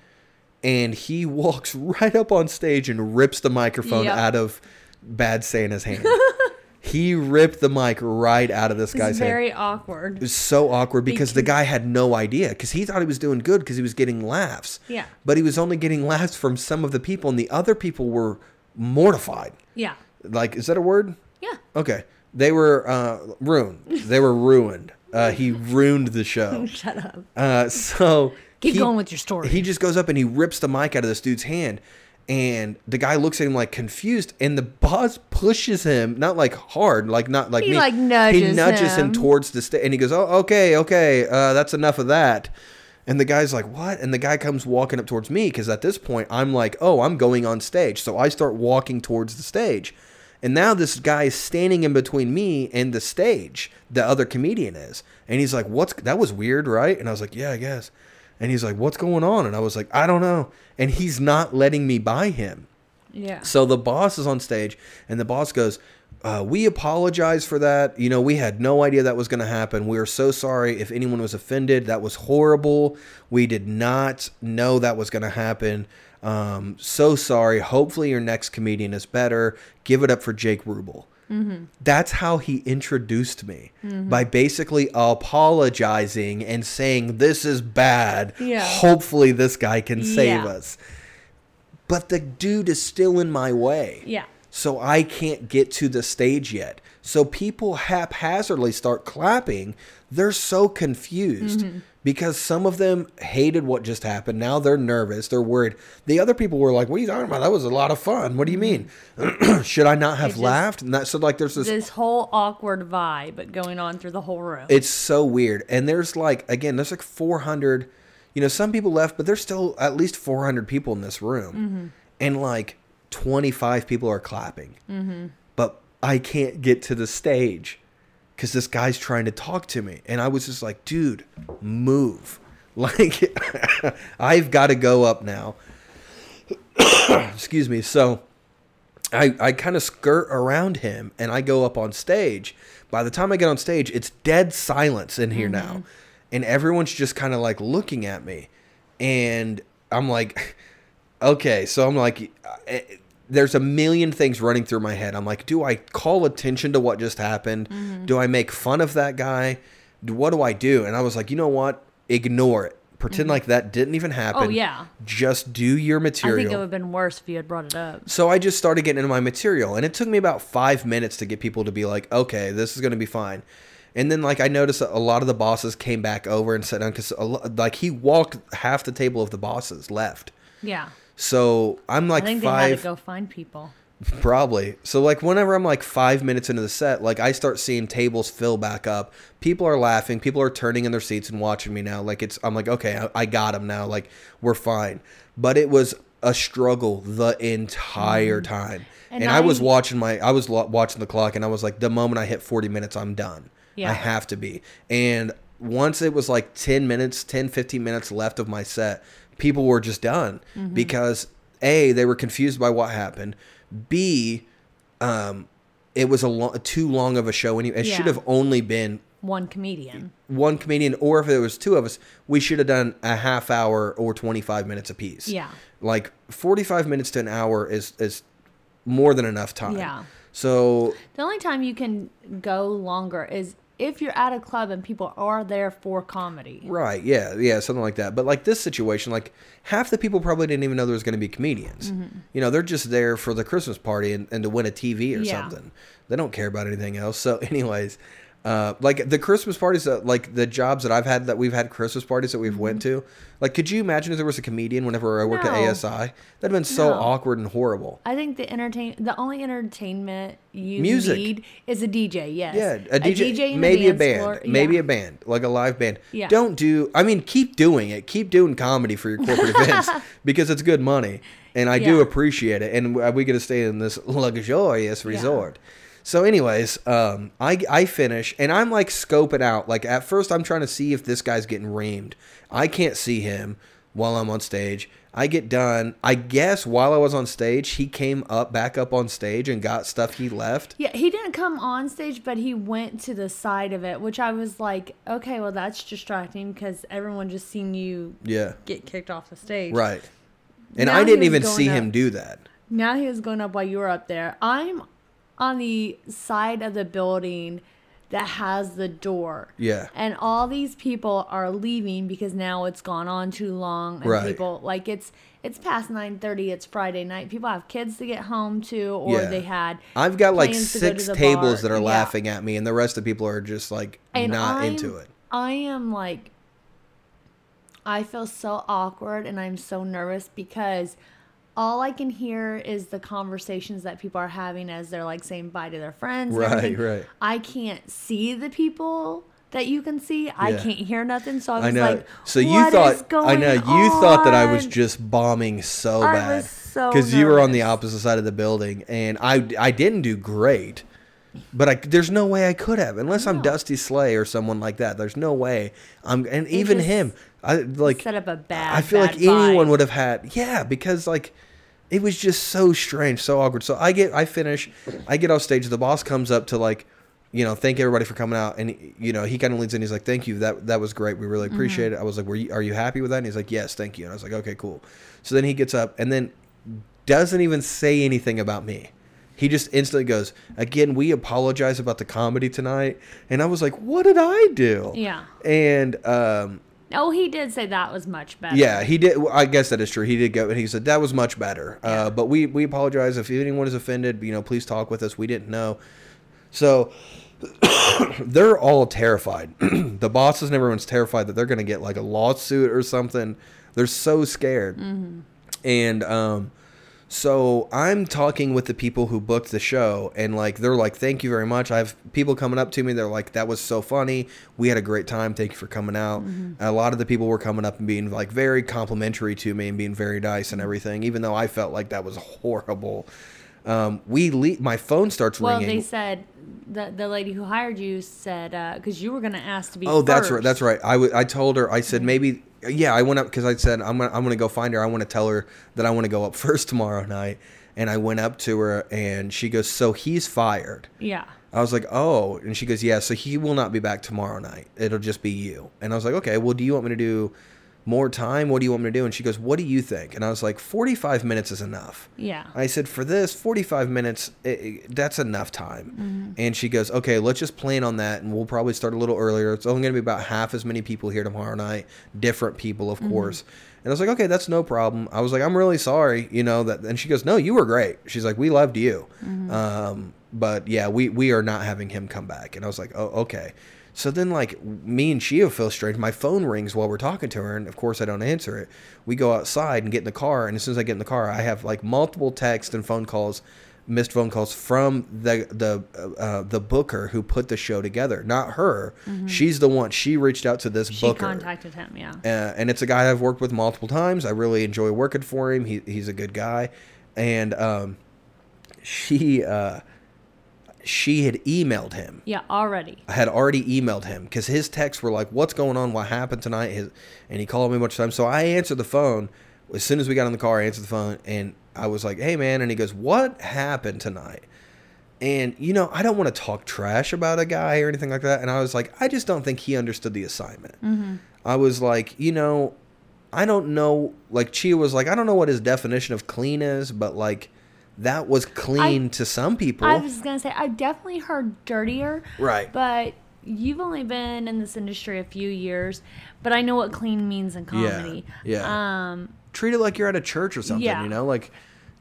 And he walks right up on stage and rips the microphone Yep. out of Bad Santa's hand. he ripped the mic right out of this It's guy's hand. very awkward. It was so awkward because the guy had no idea because he thought he was doing good because he was getting laughs. Yeah. But he was only getting laughs from some of the people, and the other people were mortified. Yeah. Like, is that a word? Yeah. Okay. They were uh, ruined. They were ruined. Uh, he ruined the show. Shut up. Uh, so Keep he- going with your story. He just goes up and he rips the mic out of this dude's hand. And the guy looks at him like confused, and the boss pushes him, not like hard, like not like He, me. like, nudges. he nudges him, him. towards the stage, and he goes, "Oh, okay, okay, uh, that's enough of that." And the guy's like, "What?" And the guy comes walking up towards me because at this point I'm like, "Oh, I'm going on stage," so I start walking towards the stage, and now this guy is standing in between me and the stage. The other comedian is, and he's like, "What's that? Was weird, right?" And I was like, "Yeah, I guess." And he's like, "What's going on?" And I was like, "I don't know." And he's not letting me by him. yeah. So the boss is on stage, and the boss goes, uh, "We apologize for that. You know, we had no idea that was going to happen. We are so sorry if anyone was offended. That was horrible. We did not know that was going to happen. Um, so sorry. Hopefully, your next comedian is better. Give it up for Jake Rubel." That's how he introduced me by basically apologizing and saying, This is bad. Yeah. Hopefully, this guy can save Yeah. us. But the dude is still in my way. Yeah. So I can't get to the stage yet. So people haphazardly start clapping. They're so confused Mm-hmm. because some of them hated what just happened. Now they're nervous. They're worried. The other people were like, "What are you talking about? That was a lot of fun. What do you mean? Should I not have Mm-hmm. just- laughed?" And that so like there's this This whole awkward vibe going on through the whole room. it's so weird. And there's like again, there's like 400. You know, some people left, but there's still at least 400 people in this room, Mm-hmm. and like 25 people are clapping. Mm-hmm. But I can't get to the stage because this guy's trying to talk to me, and I was just like, dude, move. Like, I've got to go up now. Excuse me. So. I, I kind of skirt around him and I go up on stage. By the time I get on stage, it's dead silence in here now. And everyone's just kind of like looking at me. And I'm like, okay. So I'm like, uh, eh, there's a million things running through my head. I'm like, do I call attention to what just happened? Mm-hmm. Do I make fun of that guy? What do I do? And I was like, you know what? Ignore it. Pretend mm-hmm. like that didn't even oh, happen. Oh, yeah. Just do your I material. think it would have been worse if you had brought it up. So I just started getting into my material, and it took me about five minutes to get people to be like, "Okay, this is going to be fine." And then, like, I noticed that a lot of the bosses came back over and sat down because, like, he walked half the table of the bosses left. Yeah. So I'm like I think they had five, to go find people. probably. So like, whenever I'm like five minutes into the set, like I start seeing tables fill back up. People are laughing. People are turning in their seats and watching me now. Like it's, I'm like, okay, I, I got them now. Like we're fine. But it was a struggle the entire mm. time. And, And I, was watching my, I was lo- watching the clock, and I was like, the moment I hit 40 minutes, I'm done. Yeah. I have to be. And once it was like 10 minutes, 10, 15 minutes left of my set, people were just done Mm-hmm. because A, they were confused by what happened. B, um, it was a lo- too long of a show. and It should have only been One comedian. one comedian, or if there was two of us, we should have done a half hour or 25 minutes apiece. Yeah. Like 45 minutes to an hour is, is more than enough time. Yeah. So The only time you can go longer is if you're at a club and people are there for comedy. Right. Yeah. Yeah. Something like that. But like this situation, like half the people probably didn't even know there was going to be comedians. Mm-hmm. You know, they're just there for the Christmas party and, and to win a TV or Yeah. something. They don't care about anything else. So, anyways, uh, like the Christmas parties that like the jobs that I've had that we've had Christmas parties that we've went to. Like, could you imagine if there was a comedian whenever I worked at Mm-hmm. ASI? That'd been so No. awkward and horrible. I think the entertain the only entertainment you Music. need is a DJ. Yes. Yeah, a DJ, in maybe a band, floor, maybe yeah. a band, like a live band. Yeah. Don't do. I mean, keep doing it. Keep doing comedy for your corporate events because it's good money, and I do appreciate it. And we get to stay in this luxurious resort. So, anyways, um, I I finish and I'm like scoping out. Like at first, I'm trying to see if this guy's getting reamed. I can't see him while I'm on stage. I get done. I guess while I was on stage, he came up back up on stage and got stuff he left. Yeah, he didn't come on stage, but he went to the side of it, which I was like, okay, well that's distracting because everyone just seen you Yeah. get kicked off the stage. Right. And Now I didn't even see him do that. Now he was going up while you were up there. I'm on the side of the building that has the door. Yeah. And all these people are leaving because now it's gone on too long. And Right. people like it's it's past nine thirty, it's Friday night. People have kids to get home to or Yeah. they had I've got like plans to to six tables bar. that are Yeah. laughing at me, and the rest of the people are just like And not I'm- into it. I am like I feel so awkward and I'm so nervous because all I can hear is the conversations that people are having as they're like saying bye to their friends. Right, everything. right. I can't see the people that you can see. I can't hear nothing. So I was I know. like, so you "What is thought I know you thought that I was just bombing so I bad because so you were on the opposite side of the building, and I I didn't do great. But I, there's no way I could have, unless I'm Dusty Slay or someone like that. There's no way I'm, and even him, I like set up a bad. I feel like bad anyone would have had, yeah, because like it was just so strange, so awkward. So I get, I finish, I get off stage. The boss comes up to like, you know, thank everybody for coming out, and you know, he kind of leads in. He's like, "Thank you, that that was great. We really Mm-hmm. appreciate it." I was like, "Were you, are you happy with that?" And he's like, "Yes, thank you." And I was like, "Okay, cool." So then he gets up and then doesn't even say anything about me. He just instantly goes, "Again, we apologize about the comedy tonight." And I was like, "What did I do?" Yeah. And um, Oh, he did say that was much better. yeah, he did. I guess that is true. He did go, and he said that was much better. Uh, but we we apologize if anyone is offended. You know, please talk with us. We didn't know. So they're all terrified. the bosses and everyone's terrified that they're going to get like a lawsuit or something. They're so scared. And um, so I'm talking with the people who booked the show, and like they're like, "Thank you very much." I have people coming up to me. They're like, "That was so funny. We had a great time. Thank you for coming out." Mm-hmm. A lot of the people were coming up and being like very complimentary to me and being very nice and mm-hmm. everything, even though I felt like that was horrible. Um, we le- my phone starts Well, ringing. Well, they said the the lady who hired you said uh, because you were gonna ask to be. Oh, that's right. That's right. I, w- I told her. I said mm-hmm. maybe. Yeah, I went up because I said I'm gonna I'm gonna go find her. I want to tell her that I want to go up first tomorrow night. And I went up to her, and she goes, "So he's fired." Yeah. I was like, "Oh," and she goes, "Yeah." So he will not be back tomorrow night. It'll just be you. And I was like, "Okay. Well, do you want me to do more time? What do you want me to do?" And she goes, "What do you think?" And I was like, "45 minutes is enough." Yeah. I said, for this, 45 minutes, i i that's enough time. Mm-hmm. And she goes, okay, let's just plan on that. And we'll probably start a little earlier. It's only going to be about half as many people here tomorrow night. Different people, of mm-hmm. course. And I was like, okay, that's no problem. I was like, I'm really sorry, you know, that. And she goes, no, you were great. She's like, we loved you. Mm-hmm. Um, but yeah, we, we are not having him come back. And I was like, oh, okay. So then, like, me and Shia feel strange. My phone rings while we're talking to her, and of course, I don't answer it. We go outside and get in the car, and as soon as I get in the car, I have like multiple texts and phone calls, missed phone calls from the the uh, the booker who put the show together. Not her. She's the one. She reached out to this She booker. She contacted him. Yeah. Uh, and it's a guy I've worked with multiple times. I really enjoy working for him. He, he's a good guy, and um, she uh, she had emailed him. Yeah. Already. I had already emailed him because his texts were like, "What's going on? What happened tonight?" His, and he called me a bunch of times. So I answered the phone as soon as we got in the car. I answered the phone, and I was like, "Hey, man!" And he goes, "What happened tonight?" And you know, I don't want to talk trash about a guy or anything like that. And I was like, I just don't think he understood the assignment. Mm-hmm. I was like, you know, I don't know. Like Chia was like, I don't know what his definition of clean is, but like that was clean to some people. I was gonna say I've definitely heard dirtier. Right. But you've only been in this industry a few years, but I know what clean means in comedy. yeah. Um. treat it like you're at a church or something, Yeah. you know? Like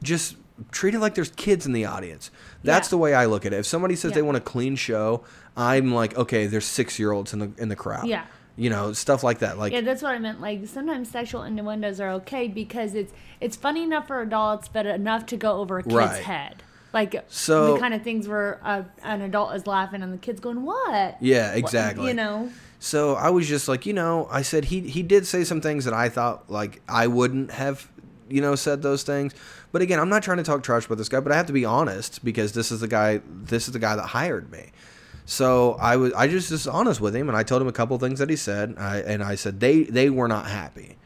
just treat it like there's kids in the audience. That's Yeah. the way I look at it. If somebody says they want a clean show, I'm like, okay, there's 6-year-olds in the in the crowd. Yeah. You know, stuff like that. Like Yeah, that's what I meant. Like sometimes sexual innuendos are okay because it's it's funny enough for adults, but enough to go over a kid's Right. head. Like So- the kind of things where an adult is laughing and the kid's going, "What?" Yeah, What- exactly. You know. So I was just like, you know, I said he he did say some things that I thought like I wouldn't have, you know, said those things. But again, I'm not trying to talk trash about this guy, but I have to be honest because this is the guy this is the guy that hired me. So I was I just just honest with him and I told him a couple things that he said. I, and I said they they were not happy.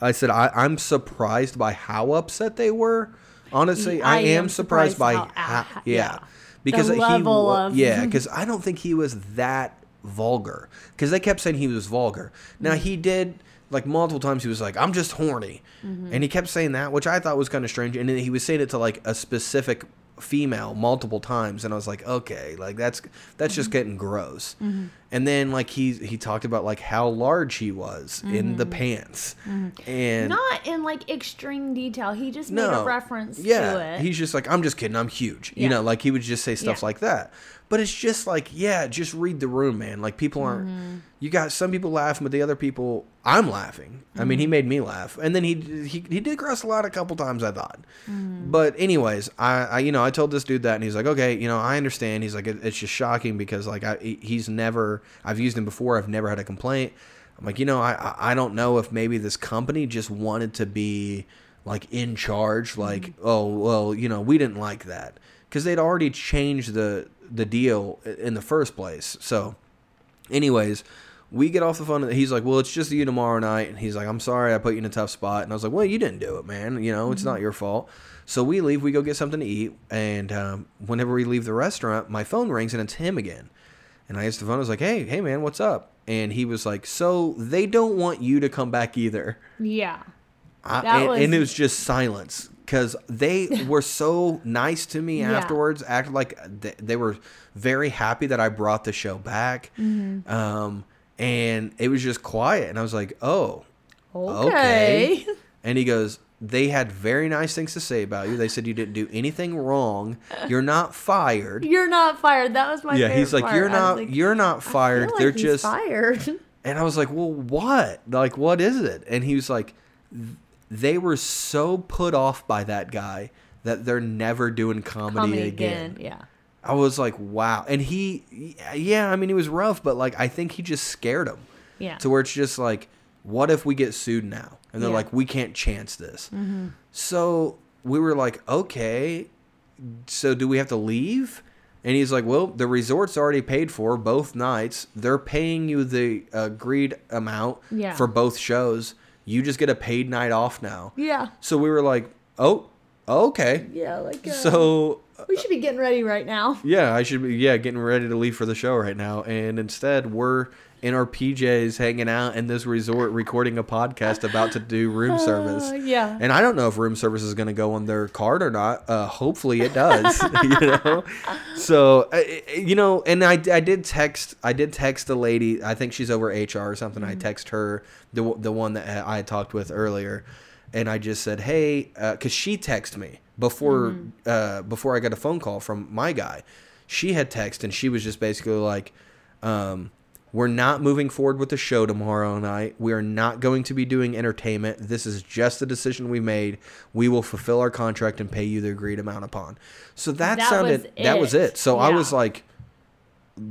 I said I, I'm surprised by how upset they were. Honestly, I, I am surprised, surprised by how- how, ah, yeah. yeah. because The he level wa- of- yeah because I don't think he was that vulgar because they kept saying he was vulgar. Now Mm-hmm. he did like multiple times. He was like, "I'm just horny," Mm-hmm. and he kept saying that, which I thought was kind of strange. And then he was saying it to like a specific female multiple times, and I was like, "Okay, like that's that's Mm-hmm. just getting gross." Mm-hmm. And then like he he talked about like how large he was in the mm-hmm. pants, mm-hmm. and Not in like extreme detail. He just made no a reference yeah, to it. he's just like I'm just kidding, I'm huge. You know, like he would just say stuff Yeah. like that. But it's just like yeah, just read the room, man. Like people aren't. Mm-hmm. You got some people laughing, but the other people, I'm laughing. I mean, he Mm-hmm. made me laugh, and then he he he did cross a lot a couple times. I thought, Mm-hmm. but anyways, I, I you know I told this dude that, and he's like, okay, you know, I understand. He's like, it, it's just shocking because like I he's never I've used him before. I've never had a complaint. I'm like, you know, I I- I don't know if maybe this company just wanted to be like in charge. Like, oh well, you know, we didn't like that because they'd already changed the the deal in the first place. So anyways, we get off the phone. and He's like, "Well, it's just you tomorrow night." And he's like, "I'm sorry, I put you in a tough spot." And I was like, "Well, you didn't do it, man. You know, it's not your fault." So we leave. We go get something to eat. And um, whenever we leave the restaurant, my phone rings and it's him again. And I asked the phone. I was like, "Hey, hey, man, what's up?" And he was like, "So they don't want you to come back either." yeah. I, and, and it was- was just silence because they were so nice to me Yeah. afterwards. Acted like th- they were very happy that I brought the show back. Mm-hmm. Um, and it was just quiet, and I was like, "Oh, Okay. And he goes, "They had very nice things to say about you. They said you didn't do anything wrong. You're not fired." You're not fired. That was my yeah, favorite he's like, part. "You're not. like, you're not fired. like They're just." fired. And I was like, well, what? Like, what is it? And he was like, they were so put off by that guy that they're never doing comedy, Comedy again. again. Yeah. I was like, wow. And he, yeah, I mean, he was rough, but like, I think he just scared him Yeah. to where it's just like, what if we get sued now? And they're Yeah. like, we can't chance this. Mm-hmm. So we were like, okay, so do we have to leave? And he's like, well, the resort's already paid for both nights. They're paying you the agreed amount Yeah. for both shows. You just get a paid night off now. yeah. So we were like, oh, okay. Yeah. Like. Uh, So we should be getting ready right now. yeah, I should be yeah getting ready to leave for the show right now, and instead we're in our PJs hanging out in this resort recording a podcast about to do room service. Uh, yeah. And I don't know if room service is going to go on their card or not. Uh, hopefully it does. you know, so uh, you know, and I, I did text I did text the lady. I think she's over HR or something. I text her the the one that I talked with earlier, and I just said, hey, because she texted me before uh, before I got a phone call from my guy. She had texted and she was just basically like. Um, we're not moving forward with the show tomorrow night. We are not going to be doing entertainment. This is just the decision we made. We will fulfill our contract and pay you the agreed amount upon. So that, That sounded was that was it. So I was like,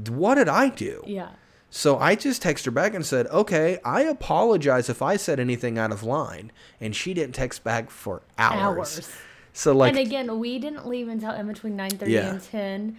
what did I do? Yeah. So I just texted her back and said, okay, I apologize if I said anything out of line. And she didn't text back for hours. Hours. So like, and again, we didn't leave until in between nine thirty Yeah. and ten.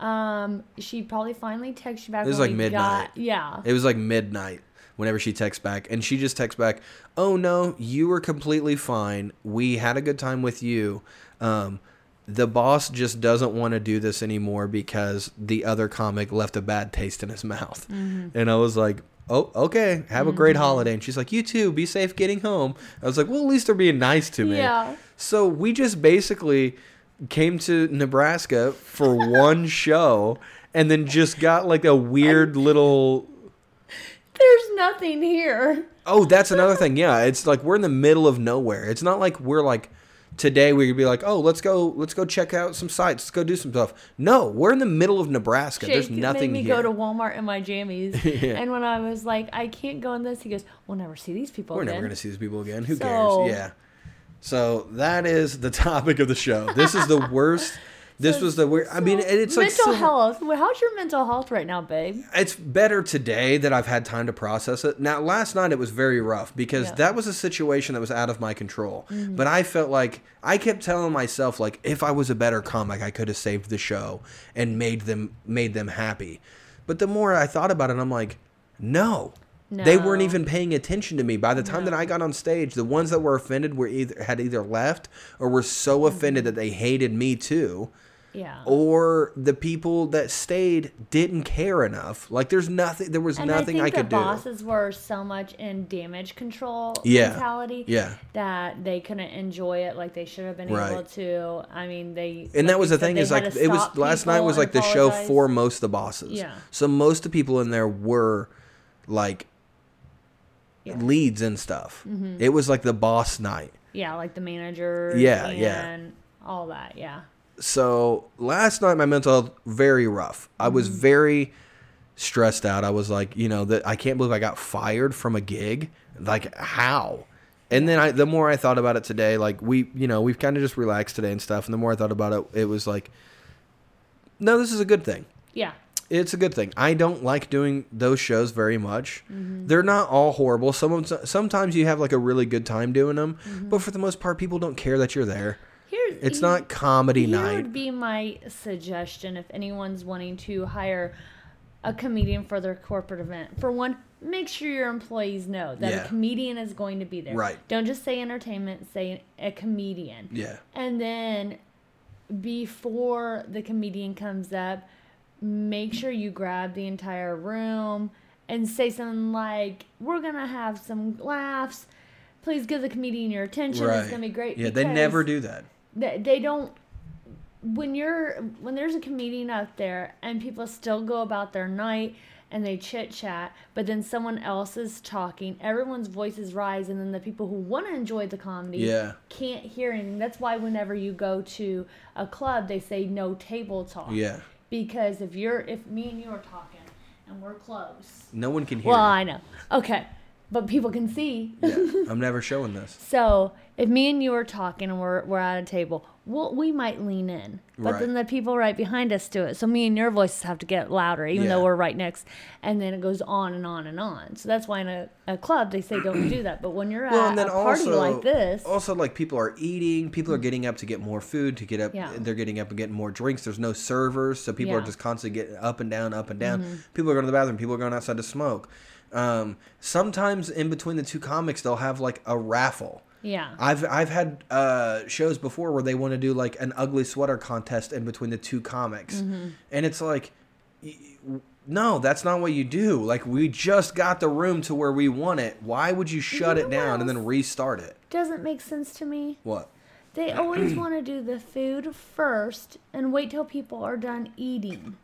Um, she probably finally texted you back. It was like midnight. Got, yeah. It was like midnight whenever she texts back. And she just texts back, Oh no, you were completely fine. We had a good time with you. Um, the boss just doesn't want to do this anymore because the other comic left a bad taste in his mouth. And I was like, Oh, okay. Have a great holiday. And she's like, You too. Be safe getting home. I was like, Well, at least they're being nice to me. Yeah. So we just basically came to Nebraska for one show and then just got like a weird little There's nothing here. Oh, that's another thing. Yeah, it's like we're in the middle of nowhere. It's not like we're like today we could be like, "Oh, let's go let's go check out some sites. Let's go do some stuff." No, we're in the middle of Nebraska. There's Jake nothing made me here. go to Walmart in my jammies, Yeah. and when I was like, I can't go in this, he goes, "We'll never see these people we're again." never going to see these people again. Who So- cares? Yeah. So that is the topic of the show. This is the worst. This was the weird. I mean, it's like mental health. How's your mental health right now, babe? it's better today that I've had time to process it. Now, last night it was very rough because Yeah. That was a situation that was out of my control. Mm-hmm. But I felt like I kept telling myself like if I was a better comic, I could have saved the show and made them made them happy. But the more I thought about it, I'm like, no. They weren't even paying attention to me. By the time that I got on stage, the ones that were offended were either had either left or were so Mm-hmm. offended that they hated me too. Yeah. or the people that stayed didn't care enough. Like there's nothing there was And nothing I, I, think could the do. bosses were so much in damage control Yeah. mentality Yeah. that they couldn't enjoy it like they should have been Right. able to. I mean, they and like that was the thing is like it was last night was like the show for most of the bosses. Yeah. So most of the people in there were like Yeah. Mm-hmm. leads and stuff. It was like the boss night. Yeah, like the manager. Yeah, and yeah. all that. Yeah. So last night my mental health very rough. I was Mm-hmm. very stressed out. I was like, you know, that I can't believe I got fired from a gig. Like how? And then I the more I thought about it today, like we, you know, we've kind of just relaxed today and stuff, and the more I thought about it, it was like no, this is a good thing. Yeah. It's a good thing. I don't like doing those shows very much. Mm-hmm. They're not all horrible. Some sometimes you have like a really good time doing them, Mm-hmm. but for the most part, people don't care that you're there. Here's It's not comedy Here night. would be my suggestion if anyone's wanting to hire a comedian for their corporate event. For one, make sure your employees know that Yeah. a comedian is going to be there. Right. Don't just say entertainment, say a comedian. Yeah. And then before the comedian comes up, make sure you grab the entire room and say something like, We're going to have some laughs. Please give the comedian your attention. It's going to be great. Yeah, they never do that. They, they don't. When you're when there's a comedian out there and people still go about their night and they chit chat, but then someone else is talking, everyone's voices rise, and then the people who want to enjoy the comedy Yeah. can't hear anything. That's why whenever you go to a club, they say no table talk. Yeah. Because if you're if me and you are talking and we're close, No one can hear. well. I know, okay, but people can see. Yeah, I'm never showing this. So if me and you are talking and we're, we're at a table, we'll, we might lean in. But Right. then the people right behind us do it. So me and your voices have to get louder, even Yeah. though we're right next. And then it goes on and on and on. So that's why in a, a club they say don't do that. But when you're Well, at a party also, like this, also like people are eating, people are getting up to get more food, to get up. Yeah. They're getting up and getting more drinks. There's no servers, so people are just constantly getting up and down, up and down. People are going to the bathroom. People are going outside to smoke. Um, sometimes in between the two comics, they'll have like a raffle. Yeah. I've I've had uh, shows before where they want to do like an ugly sweater contest in between the two comics, Mm-hmm. and it's like, no, that's not what you do. Like we just got the room to where we want it. Why would you shut know it down and then restart it? Doesn't make sense to me. What? They always want to do the food first and wait till people are done eating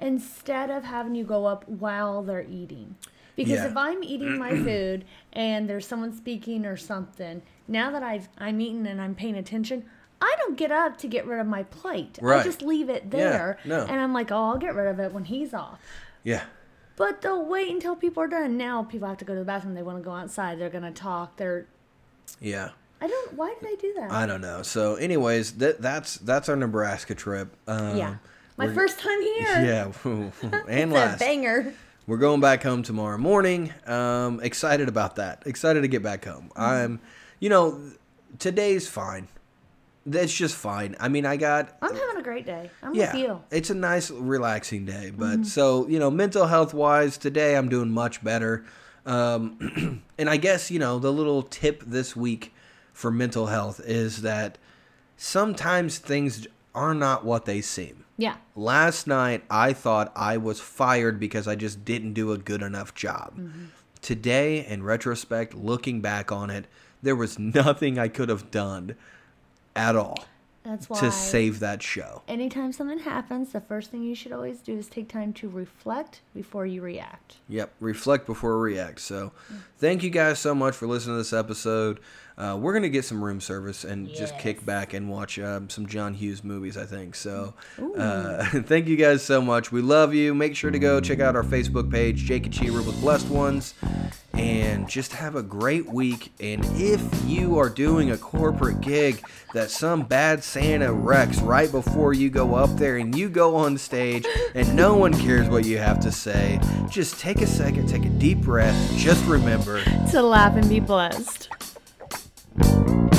instead of having you go up while they're eating. Because Yeah. if I'm eating my food and there's someone speaking or something, now that I've, I'm eating and I'm paying attention, I don't get up to get rid of my plate. I just leave it Yeah, there. no. And I'm like, oh, I'll get rid of it when he's off. Yeah. But they'll wait until people are done. Now people have to go to the bathroom. They want to go outside. They're going to talk. They're. Yeah. I don't. Why do they do that? I don't know. So, anyways, that that's that's our Nebraska trip. Um, yeah. My first time here. Yeah, and It's a last. banger. We're going back home tomorrow morning. Um, excited about that. Excited to get back home. Mm-hmm. I'm, you know, today's fine. That's just fine. I mean, I got. I'm having a great day. I'm yeah, with you. it's a nice, relaxing day. But Mm-hmm. so you know, mental health wise, today I'm doing much better. Um, and I guess you know the little tip this week for mental health is that sometimes things are not what they seem. Yeah. Last night, I thought I was fired because I just didn't do a good enough job. Mm-hmm. Today, in retrospect, looking back on it, there was nothing I could have done at all That's why. to save that show. Anytime something happens, the first thing you should always do is take time to reflect before you react. Yep, reflect before react. So, mm. thank you guys so much for listening to this episode. Uh, we're gonna get some room service and just kick back and watch um, some John Hughes movies. I think so. Uh, thank you guys so much. We love you. Make sure to go check out our Facebook page, Jake and Cheever with Blessed Ones, and just have a great week. And if you are doing a corporate gig that some bad Santa wrecks right before you go up there and you go on stage and no one cares what you have to say, just take a second, take a deep breath. Just remember. To laugh and be blessed. Thank you.